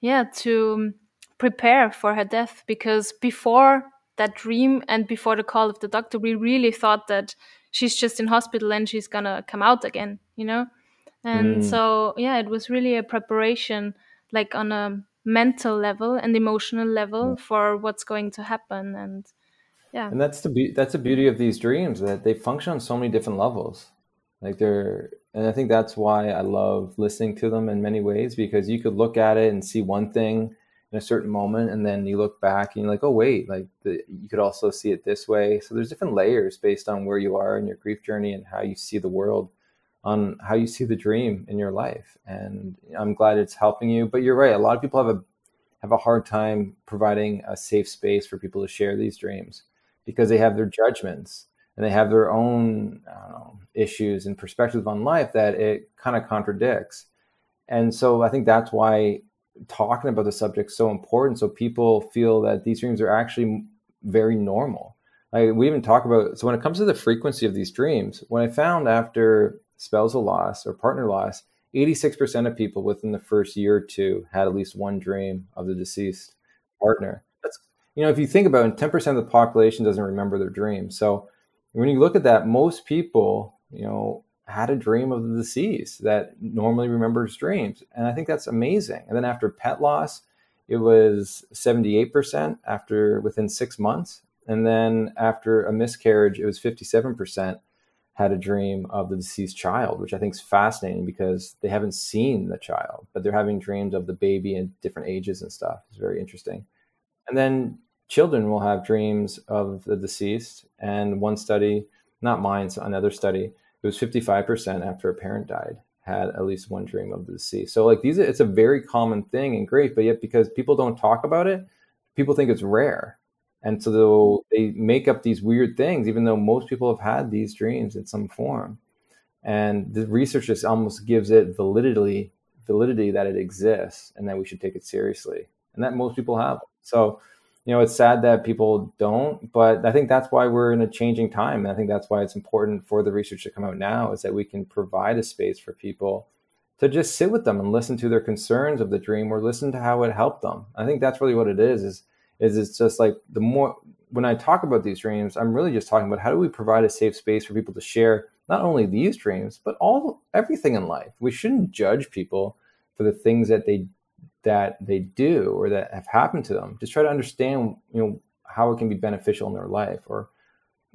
yeah, to prepare for her death because before that dream and before the call of the doctor, we really thought that she's just in hospital and she's gonna come out again you know and mm. so yeah it was really a preparation like on a mental level and emotional level for what's going to happen and yeah. And that's the be- that's the beauty of these dreams that they function on so many different levels. Like they're and i think that's why i love listening to them in many ways because you could look at it and see one thing in a certain moment and then you look back and you're like oh wait like the, you could also see it this way. So there's different layers based on where you are in your grief journey and how you see the world on how you see the dream in your life and i'm glad it's helping you but you're right a lot of people have a have a hard time providing a safe space for people to share these dreams because they have their judgments and they have their own know, issues and perspectives on life that it kind of contradicts. And so I think that's why talking about the subject is so important. So people feel that these dreams are actually very normal. Like we even talk about so when it comes to the frequency of these dreams, when I found after spousal loss or partner loss, 86% of people within the first year or two had at least one dream of the deceased partner. That's you know, if you think about it, 10% of the population doesn't remember their dreams. So when you look at that, most people, you know, had a dream of the deceased that normally remembers dreams. And I think that's amazing. And then after pet loss, it was 78% after within six months. And then after a miscarriage, it was 57% had a dream of the deceased child, which I think is fascinating because they haven't seen the child, but they're having dreams of the baby in different ages and stuff. It's very interesting. And then children will have dreams of the deceased. And one study, not mine, so another study, it was 55% after a parent died had at least one dream of the deceased. So like these, it's a very common thing and great, but yet because people don't talk about it, people think it's rare. And so they make up these weird things, even though most people have had these dreams in some form. And the research just almost gives it validity, validity that it exists and that we should take it seriously. And that most people have. So you know, it's sad that people don't, but I think that's why we're in a changing time. And I think that's why it's important for the research to come out now is that we can provide a space for people to just sit with them and listen to their concerns of the dream or listen to how it helped them. I think that's really what it is, is, is it's just like the more, when I talk about these dreams, I'm really just talking about how do we provide a safe space for people to share not only these dreams, but all everything in life. We shouldn't judge people for the things that they that they do or that have happened to them. Just try to understand you know how it can be beneficial in their life or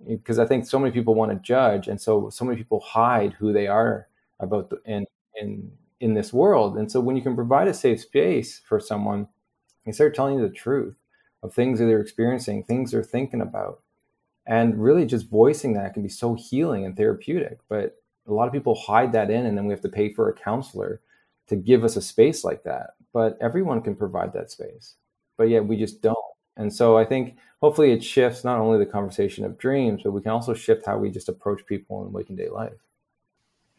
because i think so many people want to judge and so so many people hide who they are about the, in in in this world. And so when you can provide a safe space for someone they start telling you the truth of things that they're experiencing things they're thinking about. And really just voicing that can be so healing and therapeutic but a lot of people hide that in and then we have to pay for a counselor to give us a space like that. But everyone can provide that space but yet we just don't. And so i think hopefully it shifts not only the conversation of dreams but we can also shift how we just approach people in waking day life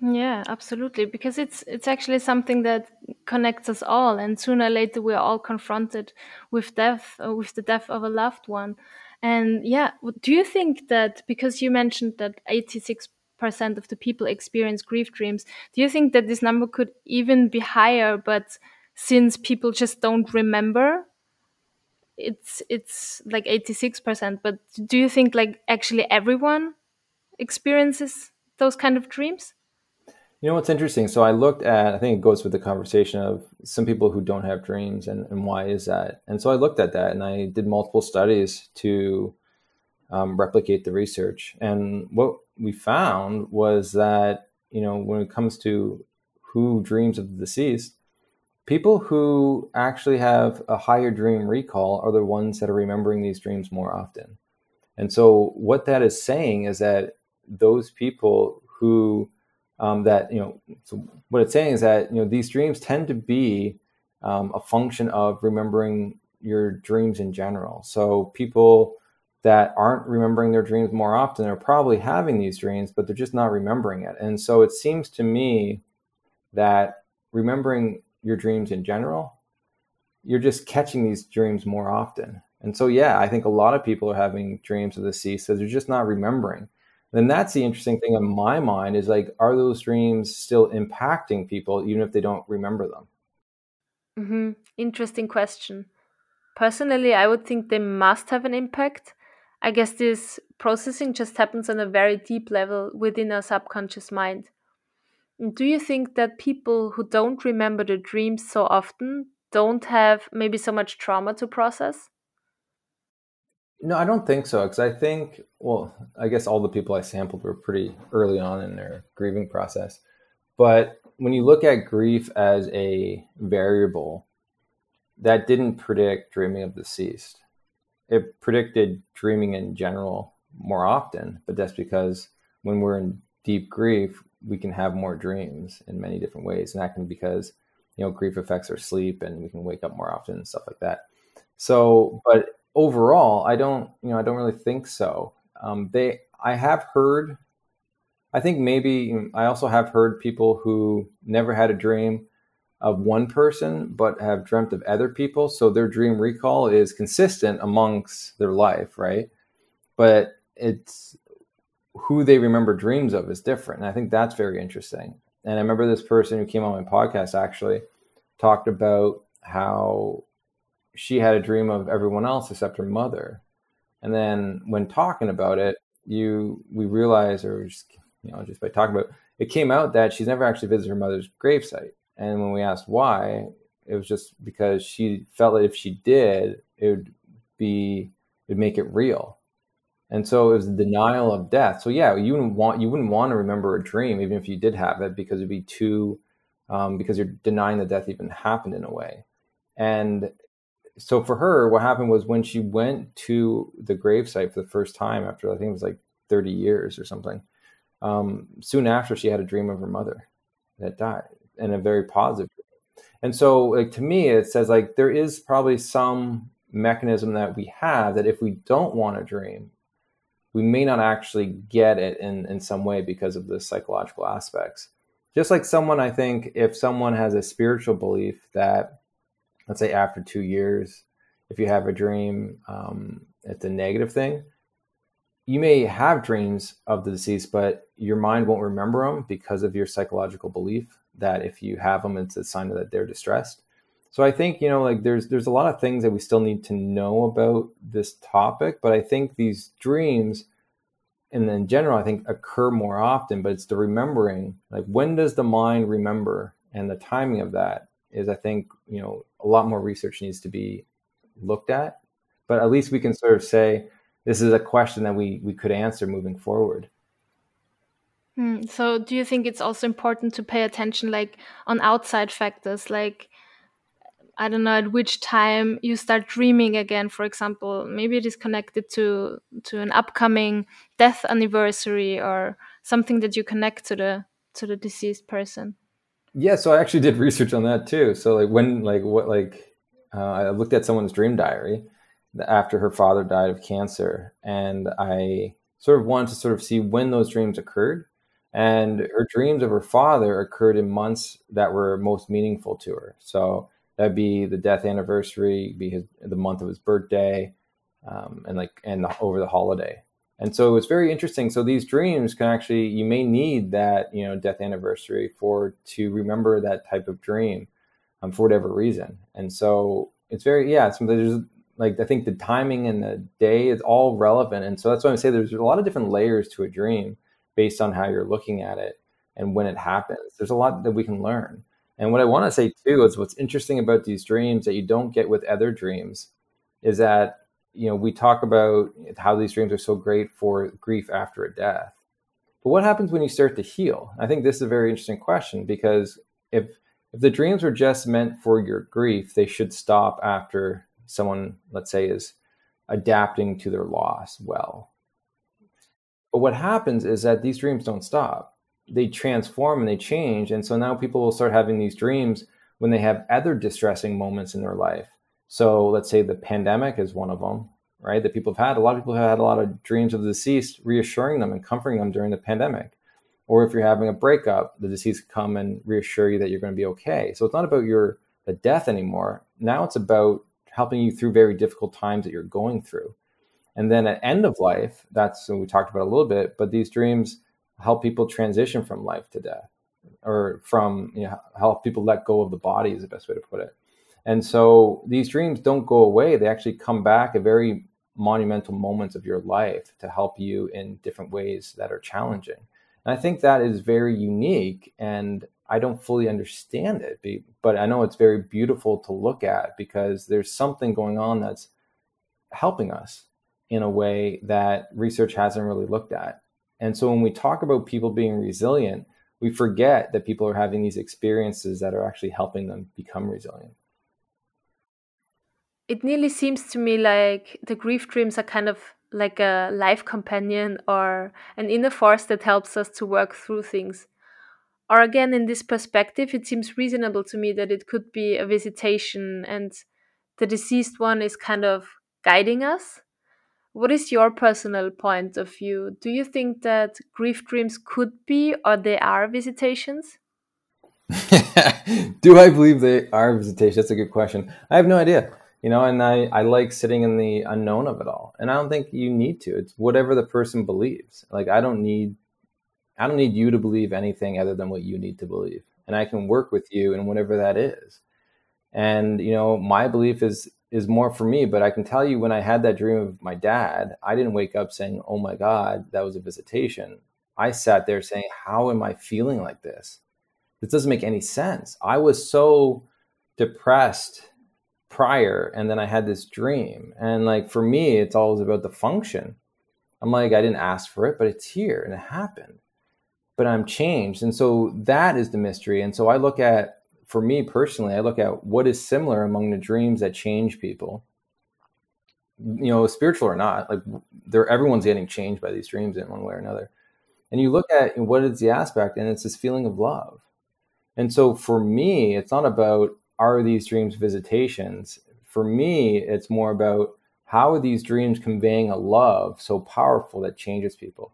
yeah absolutely because it's it's actually something that connects us all and sooner or later we're all confronted with death uh, with the death of a loved one. And yeah do you think that because you mentioned that 86 percent of the people experience grief dreams do you think that this number could even be higher but since people just don't remember it's it's like 86% but do you think like actually everyone experiences those kind of dreams you know what's interesting? So i looked at i think it goes with the conversation of some people who don't have dreams and, and why is that? And so i looked at that and i did multiple studies to um, replicate the research. And what we found was that you know when it comes to who dreams of the deceased people who actually have a higher dream recall are the ones that are remembering these dreams more often. And so, what that is saying is that those people who um, that you know, so what it's saying is that you know these dreams tend to be um, a function of remembering your dreams in general. So people that aren't remembering their dreams more often are probably having these dreams, but they're just not remembering it. And so it seems to me that remembering your dreams in general, you're just catching these dreams more often. And so, yeah, I think a lot of people are having dreams of the sea, so they're just not remembering. Then that's the interesting thing in my mind is like, are those dreams still impacting people even if they don't remember them? Mm-hmm. Interesting question. Personally, I would think they must have an impact. I guess this processing just happens on a very deep level within our subconscious mind. Do you think that people who don't remember the dreams so often don't have maybe so much trauma to process? No, I don't think so. Because I think, well, I guess all the people I sampled were pretty early on in their grieving process. But when you look at grief as a variable, that didn't predict dreaming of deceased. It predicted dreaming in general more often, but that's because when we're in deep grief, we can have more dreams in many different ways. And that can be because, you know, grief affects our sleep and we can wake up more often and stuff like that. So, but overall, I don't, you know, I don't really think so. Um, they, I have heard, I think maybe I also have heard people who never had a dream of one person but have dreamt of other people. So their dream recall is consistent amongst their life, right? But it's who they remember dreams of is different. And I think that's very interesting. And I remember this person who came on my podcast actually talked about how she had a dream of everyone else except her mother. And then when talking about it, you we realized, or just you know, just by talking about it, it came out that she's never actually visited her mother's gravesite. And when we asked why, it was just because she felt that if she did, it would be it would make it real. And so it was the denial of death. So yeah, you wouldn't want you wouldn't want to remember a dream even if you did have it because it'd be too um, because you're denying that death even happened in a way. And so for her, what happened was when she went to the gravesite for the first time after I think it was like 30 years or something. Um, soon after, she had a dream of her mother that died, and a very positive. Dream. And so, like to me, it says like there is probably some mechanism that we have that if we don't want a dream, we may not actually get it in in some way because of the psychological aspects. Just like someone, I think, if someone has a spiritual belief that let's say after two years, if you have a dream, um, it's a negative thing. You may have dreams of the deceased, but your mind won't remember them because of your psychological belief that if you have them, it's a sign that they're distressed. So I think you know, like there's there's a lot of things that we still need to know about this topic, but I think these dreams, and in general, I think occur more often. But it's the remembering, like when does the mind remember, and the timing of that is, I think, you know, a lot more research needs to be looked at. But at least we can sort of say this is a question that we we could answer moving forward. Hmm, so, do you think it's also important to pay attention, like on outside factors, like I don't know at which time you start dreaming again? For example, maybe it is connected to to an upcoming death anniversary or something that you connect to the to the deceased person. Yeah, so I actually did research on that too. So like when like what like uh, I looked at someone's dream diary after her father died of cancer, and I sort of wanted to sort of see when those dreams occurred. And her dreams of her father occurred in months that were most meaningful to her. So that'd be the death anniversary, be his, the month of his birthday, um, and like and the, over the holiday. And so it's very interesting. So these dreams can actually, you may need that, you know, death anniversary for to remember that type of dream um, for whatever reason. And so it's very, yeah, there's like, I think the timing and the day is all relevant. And so that's why I say there's a lot of different layers to a dream based on how you're looking at it and when it happens. There's a lot that we can learn. And what I want to say too is what's interesting about these dreams that you don't get with other dreams is that you know, we talk about how these dreams are so great for grief after a death. But what happens when you start to heal? I think this is a very interesting question because if if the dreams were just meant for your grief, they should stop after someone, let's say, is adapting to their loss well. But what happens is that these dreams don't stop. They transform and they change. And so now people will start having these dreams when they have other distressing moments in their life so let's say the pandemic is one of them, right? That people have had. A lot of people have had a lot of dreams of the deceased, reassuring them and comforting them during the pandemic. Or if you're having a breakup, the deceased come and reassure you that you're going to be okay. So it's not about your the death anymore. Now it's about helping you through very difficult times that you're going through. And then at end of life, that's what we talked about a little bit, but these dreams help people transition from life to death or from you know help people let go of the body is the best way to put it and so these dreams don't go away. They actually come back at very monumental moments of your life to help you in different ways that are challenging. And I think that is very unique. And I don't fully understand it, but I know it's very beautiful to look at because there's something going on that's helping us in a way that research hasn't really looked at. And so when we talk about people being resilient, we forget that people are having these experiences that are actually helping them become resilient it nearly seems to me like the grief dreams are kind of like a life companion or an inner force that helps us to work through things. Or again, in this perspective, it seems reasonable to me that it could be a visitation and the deceased one is kind of guiding us. What is your personal point of view? Do you think that grief dreams could be or they are visitations? Do I believe they are visitations? That's a good question. I have no idea. You know, and I, I like sitting in the unknown of it all. And I don't think you need to. It's whatever the person believes. Like I don't need I don't need you to believe anything other than what you need to believe. And I can work with you in whatever that is. And you know, my belief is is more for me. But I can tell you when I had that dream of my dad, I didn't wake up saying, Oh my God, that was a visitation. I sat there saying, How am I feeling like this? This doesn't make any sense. I was so depressed prior and then I had this dream. And like for me, it's always about the function. I'm like, I didn't ask for it, but it's here and it happened. But I'm changed. And so that is the mystery. And so I look at for me personally, I look at what is similar among the dreams that change people. You know, spiritual or not, like they're everyone's getting changed by these dreams in one way or another. And you look at what is the aspect, and it's this feeling of love. And so for me, it's not about are these dreams visitations. For me, it's more about how are these dreams conveying a love so powerful that changes people.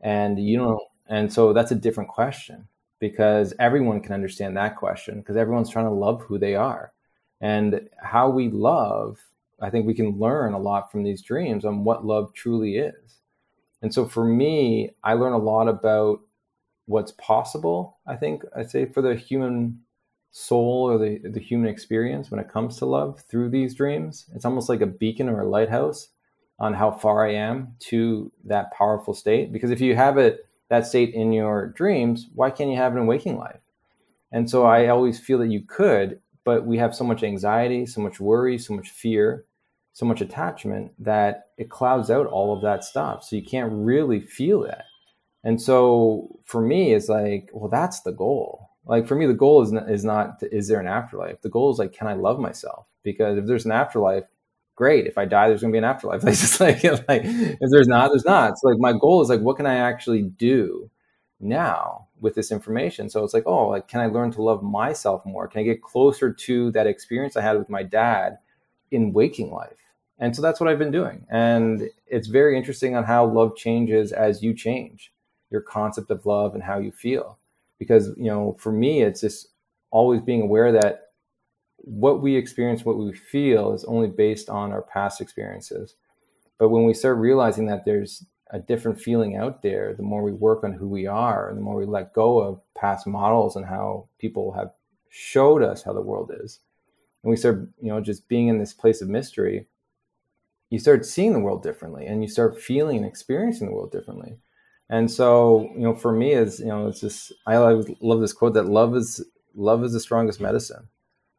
And you know, and so that's a different question because everyone can understand that question because everyone's trying to love who they are. And how we love, I think we can learn a lot from these dreams on what love truly is. And so for me, I learn a lot about what's possible, I think I'd say for the human soul or the, the human experience when it comes to love through these dreams. It's almost like a beacon or a lighthouse on how far I am to that powerful state. Because if you have it that state in your dreams, why can't you have it in waking life? And so I always feel that you could, but we have so much anxiety, so much worry, so much fear, so much attachment that it clouds out all of that stuff. So you can't really feel that. And so for me, it's like, well, that's the goal. Like for me, the goal is not, is not is there an afterlife? The goal is like, can I love myself? Because if there's an afterlife, great. If I die, there's going to be an afterlife. Like, just like, like if there's not, there's not. So like my goal is like, what can I actually do now with this information? So it's like, oh, like, can I learn to love myself more? Can I get closer to that experience I had with my dad in waking life? And so that's what I've been doing. And it's very interesting on how love changes as you change your concept of love and how you feel. Because, you know, for me, it's just always being aware that what we experience, what we feel is only based on our past experiences. But when we start realizing that there's a different feeling out there, the more we work on who we are and the more we let go of past models and how people have showed us how the world is. And we start, you know, just being in this place of mystery, you start seeing the world differently and you start feeling and experiencing the world differently. And so, you know, for me is, you know, it's just I love this quote that love is love is the strongest medicine.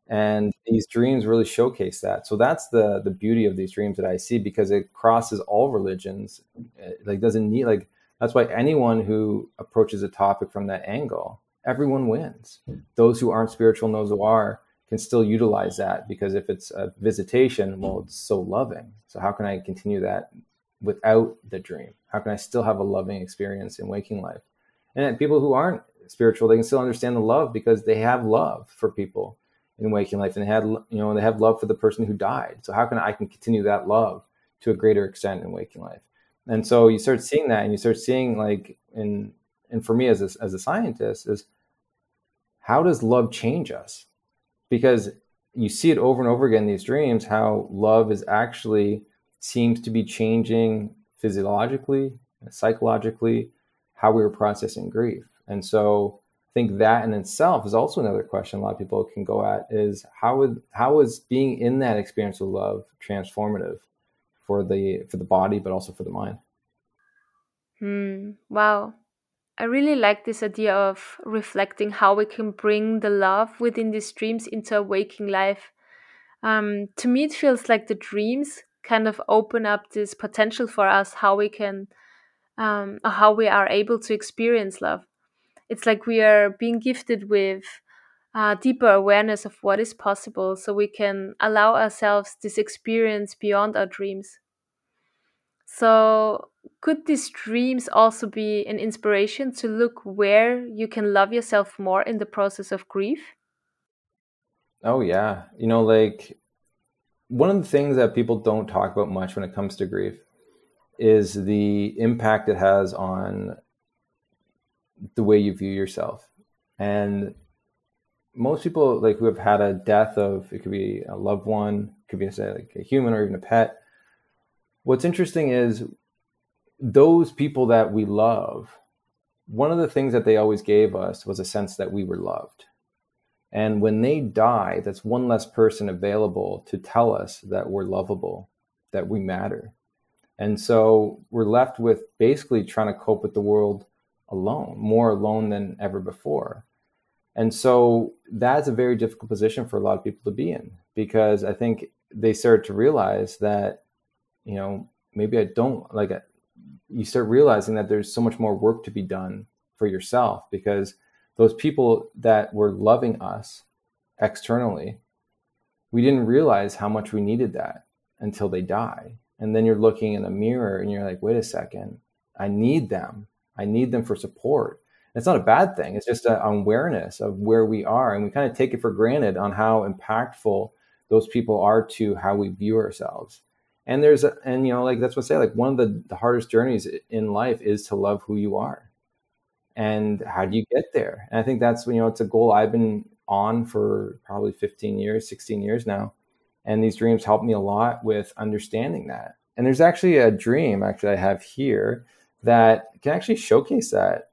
And these dreams really showcase that. So that's the the beauty of these dreams that i see because it crosses all religions it, like doesn't need like that's why anyone who approaches a topic from that angle everyone wins. Those who aren't spiritual and those who are can still utilize that because if it's a visitation well it's so loving. So how can i continue that without the dream? How can i still have a loving experience in waking life? And people who aren't spiritual they can still understand the love because they have love for people in waking life and they had you know they have love for the person who died. So how can i can continue that love to a greater extent in waking life? And so you start seeing that and you start seeing like in and for me as a, as a scientist is how does love change us? Because you see it over and over again in these dreams how love is actually seems to be changing physiologically psychologically how we were processing grief and so I think that in itself is also another question a lot of people can go at is how would how is being in that experience of love transformative for the for the body but also for the mind. Hmm. Wow. I really like this idea of reflecting how we can bring the love within these dreams into a waking life. Um, to me, it feels like the dreams kind of open up this potential for us how we can, um, how we are able to experience love it's like we are being gifted with uh, deeper awareness of what is possible so we can allow ourselves this experience beyond our dreams. So, could these dreams also be an inspiration to look where you can love yourself more in the process of grief? Oh, yeah. You know, like one of the things that people don't talk about much when it comes to grief is the impact it has on the way you view yourself. And most people like who have had a death of it could be a loved one, could be say like a human or even a pet. What's interesting is those people that we love, one of the things that they always gave us was a sense that we were loved. And when they die, that's one less person available to tell us that we're lovable, that we matter. And so we're left with basically trying to cope with the world alone, more alone than ever before. And so that's a very difficult position for a lot of people to be in because I think they start to realize that, you know, maybe I don't like. You start realizing that there's so much more work to be done for yourself because those people that were loving us externally, we didn't realize how much we needed that until they die. And then you're looking in the mirror and you're like, wait a second, I need them. I need them for support. It's not a bad thing. It's just an awareness of where we are. And we kind of take it for granted on how impactful those people are to how we view ourselves. And there's, a, and you know, like that's what I say, like one of the, the hardest journeys in life is to love who you are and how do you get there? And i think that's you know it's a goal i've been on for probably 15 years 16 years now. And these dreams help me a lot with understanding that. And there's actually a dream actually i have here that can actually showcase that.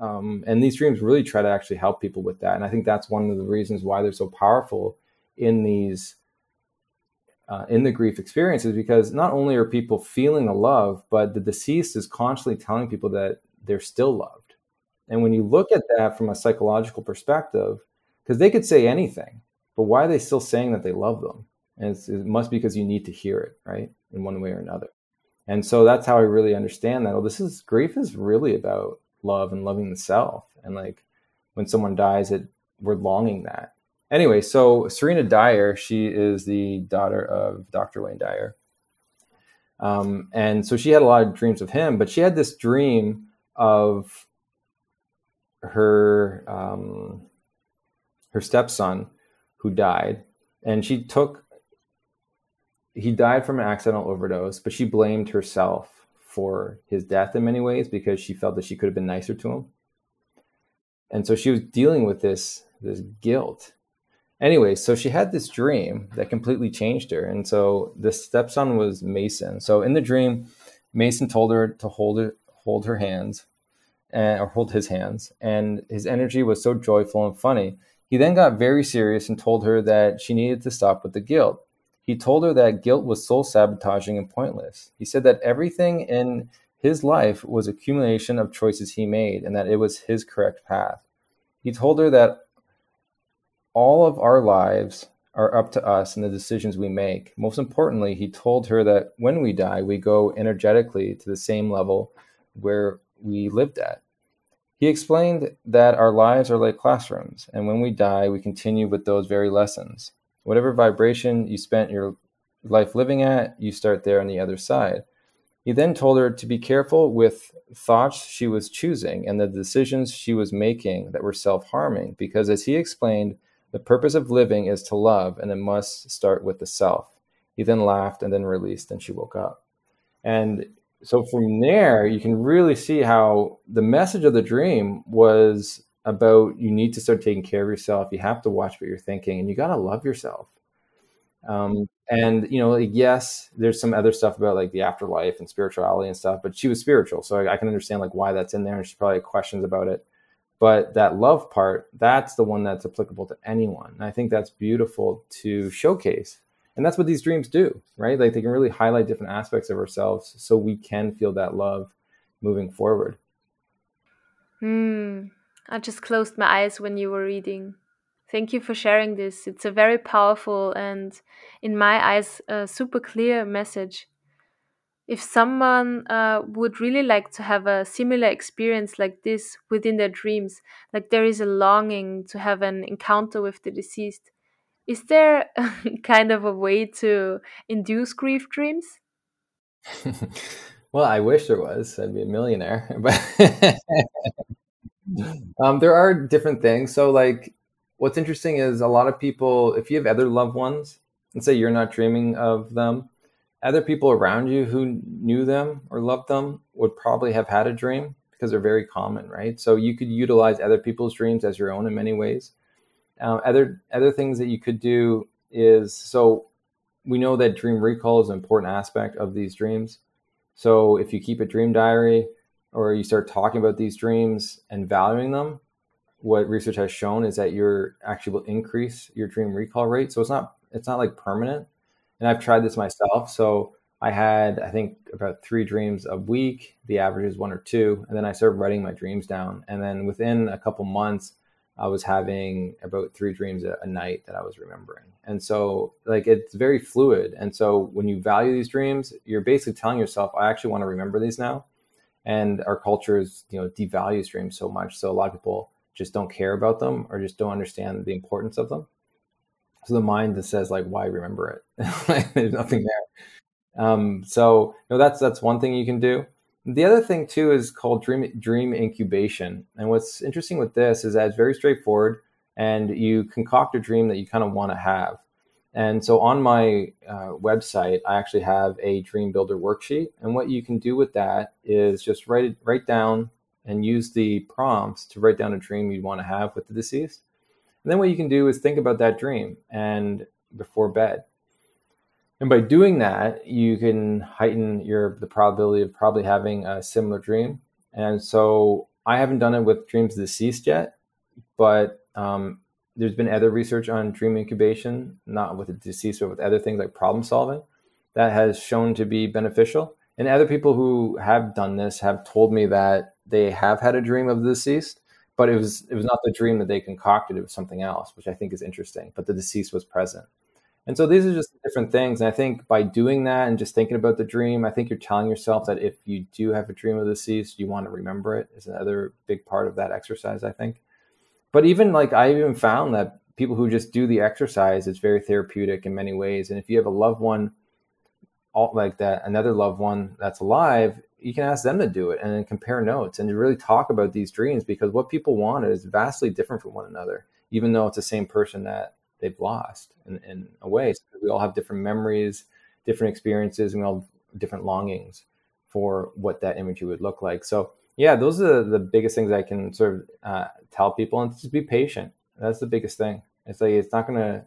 Um, and these dreams really try to actually help people with that. And i think that's one of the reasons why they're so powerful in these uh, in the grief experiences because not only are people feeling the love but the deceased is constantly telling people that they're still loved. And when you look at that from a psychological perspective, because they could say anything, but why are they still saying that they love them? And it must be because you need to hear it, right? In one way or another. And so that's how I really understand that. Oh, this is grief is really about love and loving the self. And like when someone dies, it we're longing that. Anyway, so Serena Dyer, she is the daughter of Dr. Wayne Dyer. Um, and so she had a lot of dreams of him, but she had this dream of her um, her stepson who died, and she took he died from an accidental overdose, but she blamed herself for his death in many ways because she felt that she could have been nicer to him. And so she was dealing with this this guilt. Anyway, so she had this dream that completely changed her. And so the stepson was Mason. So in the dream, Mason told her to hold it, hold her hands and, or hold his hands, and his energy was so joyful and funny. He then got very serious and told her that she needed to stop with the guilt. He told her that guilt was soul sabotaging and pointless. He said that everything in his life was accumulation of choices he made and that it was his correct path. He told her that all of our lives are up to us and the decisions we make. Most importantly, he told her that when we die, we go energetically to the same level where we lived at. He explained that our lives are like classrooms, and when we die, we continue with those very lessons. Whatever vibration you spent your life living at, you start there on the other side. He then told her to be careful with thoughts she was choosing and the decisions she was making that were self harming, because as he explained, the purpose of living is to love, and it must start with the self. He then laughed and then released, and she woke up. And so from there you can really see how the message of the dream was about you need to start taking care of yourself. You have to watch what you're thinking and you got to love yourself. Um, and you know like, yes there's some other stuff about like the afterlife and spirituality and stuff but she was spiritual so I, I can understand like why that's in there and she probably had questions about it. But that love part that's the one that's applicable to anyone and i think that's beautiful to showcase and that's what these dreams do right? Like they can really highlight different aspects of ourselves so we can feel that love moving forward. Hmm. I just closed my eyes when you were reading. Thank you for sharing this. It's a very powerful and in my eyes a super clear message. If someone uh, would really like to have a similar experience like this within their dreams like there is a longing to have an encounter with the deceased is there kind of a way to induce grief dreams? well, I wish there was. I'd be a millionaire. But um, there are different things. So, like, what's interesting is a lot of people, if you have other loved ones, and say you're not dreaming of them, other people around you who knew them or loved them would probably have had a dream because they're very common, right? So you could utilize other people's dreams as your own in many ways. Um, other other things that you could do is so we know that dream recall is an important aspect of these dreams. So if you keep a dream diary or you start talking about these dreams and valuing them, what research has shown is that you're actually will increase your dream recall rate. So it's not it's not like permanent. And I've tried this myself. So I had I think about three dreams a week. The average is one or two, and then I started writing my dreams down. And then within a couple months, I was having about three dreams a, night that I was remembering. And so like it's very fluid. And so when you value these dreams, you're basically telling yourself, I actually want to remember these now. And our culture is, you know, devalues dreams so much. So a lot of people just don't care about them or just don't understand the importance of them. So the mind that says like, why remember it? There's nothing there. Um, so you know, that's that's one thing you can do. The other thing too is called dream dream incubation. And what's interesting with this is that it's very straightforward and you concoct a dream that you kind of want to have. And so on my uh, website, I actually have a dream builder worksheet. And what you can do with that is just write it, write down and use the prompts to write down a dream you'd want to have with the deceased. And then what you can do is think about that dream and before bed. And by doing that, you can heighten your the probability of probably having a similar dream. And so I haven't done it with dreams deceased yet, but um, there's been other research on dream incubation, not with the deceased, but with other things like problem solving, that has shown to be beneficial. And other people who have done this have told me that they have had a dream of the deceased, but it was it was not the dream that they concocted; it was something else, which I think is interesting. But the deceased was present, and so these are just different things. And I think by doing that and just thinking about the dream, I think you're telling yourself that if you do have a dream of the seas, you want to remember it. Is another big part of that exercise, I think but even like I even found that people who just do the exercise, it's very therapeutic in many ways. And if you have a loved one, all like that, another loved one that's alive, you can ask them to do it and then compare notes and to really talk about these dreams because what people want is vastly different from one another, even though it's the same person that they've lost in, in a way. So we all have different memories, different experiences, and we all have different longings for what that imagery would look like. So yeah, those are the biggest things I can sort of uh, tell people, and just be patient. That's the biggest thing. It's like it's not going to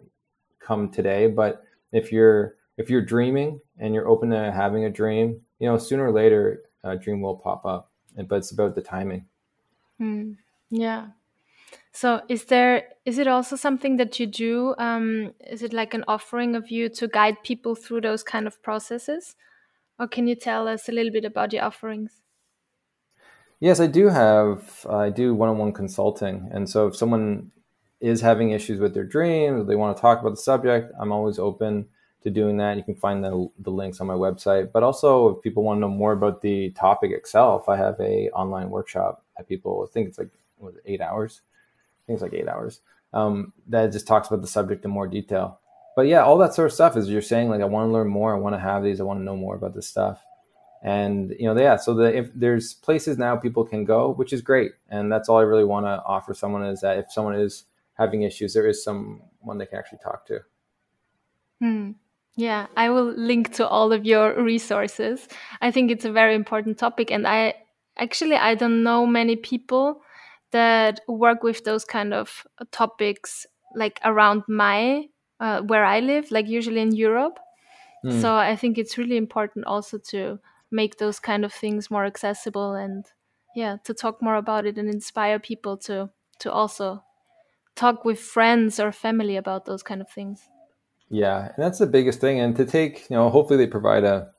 come today, but if you're if you're dreaming and you're open to having a dream, you know, sooner or later, a dream will pop up. But it's about the timing. Mm, yeah. So, is there is it also something that you do? Um, is it like an offering of you to guide people through those kind of processes, or can you tell us a little bit about your offerings? Yes, I do have. I do one-on-one consulting, and so if someone is having issues with their dreams, they want to talk about the subject, I'm always open to doing that. You can find the, the links on my website. But also, if people want to know more about the topic itself, I have a online workshop that people think it's like eight hours. I think it's like eight hours. Um, that just talks about the subject in more detail. But yeah, all that sort of stuff is you're saying like I want to learn more, I want to have these, I want to know more about this stuff and you know yeah so the if there's places now people can go which is great and that's all i really want to offer someone is that if someone is having issues there is someone they can actually talk to hmm. yeah i will link to all of your resources i think it's a very important topic and i actually i don't know many people that work with those kind of topics like around my uh, where i live like usually in europe hmm. so i think it's really important also to make those kind of things more accessible and yeah to talk more about it and inspire people to to also talk with friends or family about those kind of things yeah and that's the biggest thing and to take you know hopefully they provide a,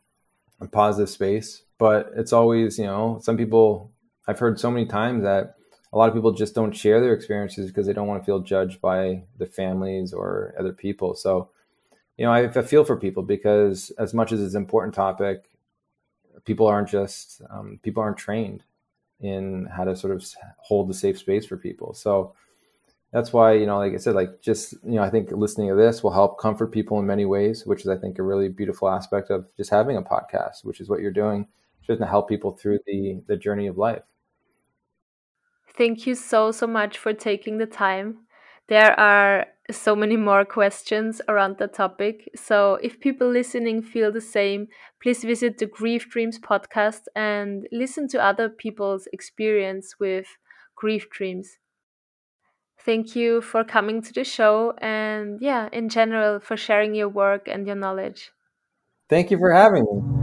a positive space but it's always you know some people i've heard so many times that a lot of people just don't share their experiences because they don't want to feel judged by the families or other people so you know I, I feel for people because as much as it's an important topic people aren't just um, people aren't trained in how to sort of hold the safe space for people. So that's why you know, like I said, like just you know, I think listening to this will help comfort people in many ways, which is I think a really beautiful aspect of just having a podcast, which is what you're doing, just to help people through the the journey of life. Thank you so so much for taking the time. There are so many more questions around the topic. So, if people listening feel the same, please visit the Grief Dreams podcast and listen to other people's experience with grief dreams. Thank you for coming to the show and, yeah, in general, for sharing your work and your knowledge. Thank you for having me.